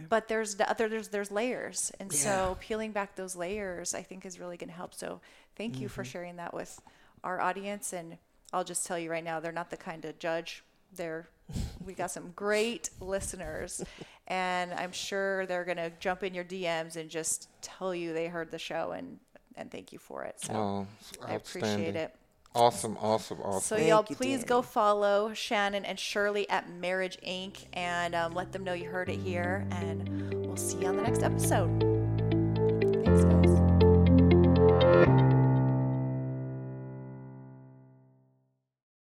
But there's the other there's there's layers. And so peeling back those layers i think is really going to help. So thank you for sharing that with our audience and i'll just tell you right now they're not the kind to judge they're we got some great listeners and i'm sure they're going to jump in your dms and just tell you they heard the show and and thank you for it so Oh, i appreciate it Awesome, awesome, awesome. so Thank y'all, you, please Danny. go follow Shannon and Shirley at Marriage Inc. and um, let them know you heard it here. And we'll see you on the next episode.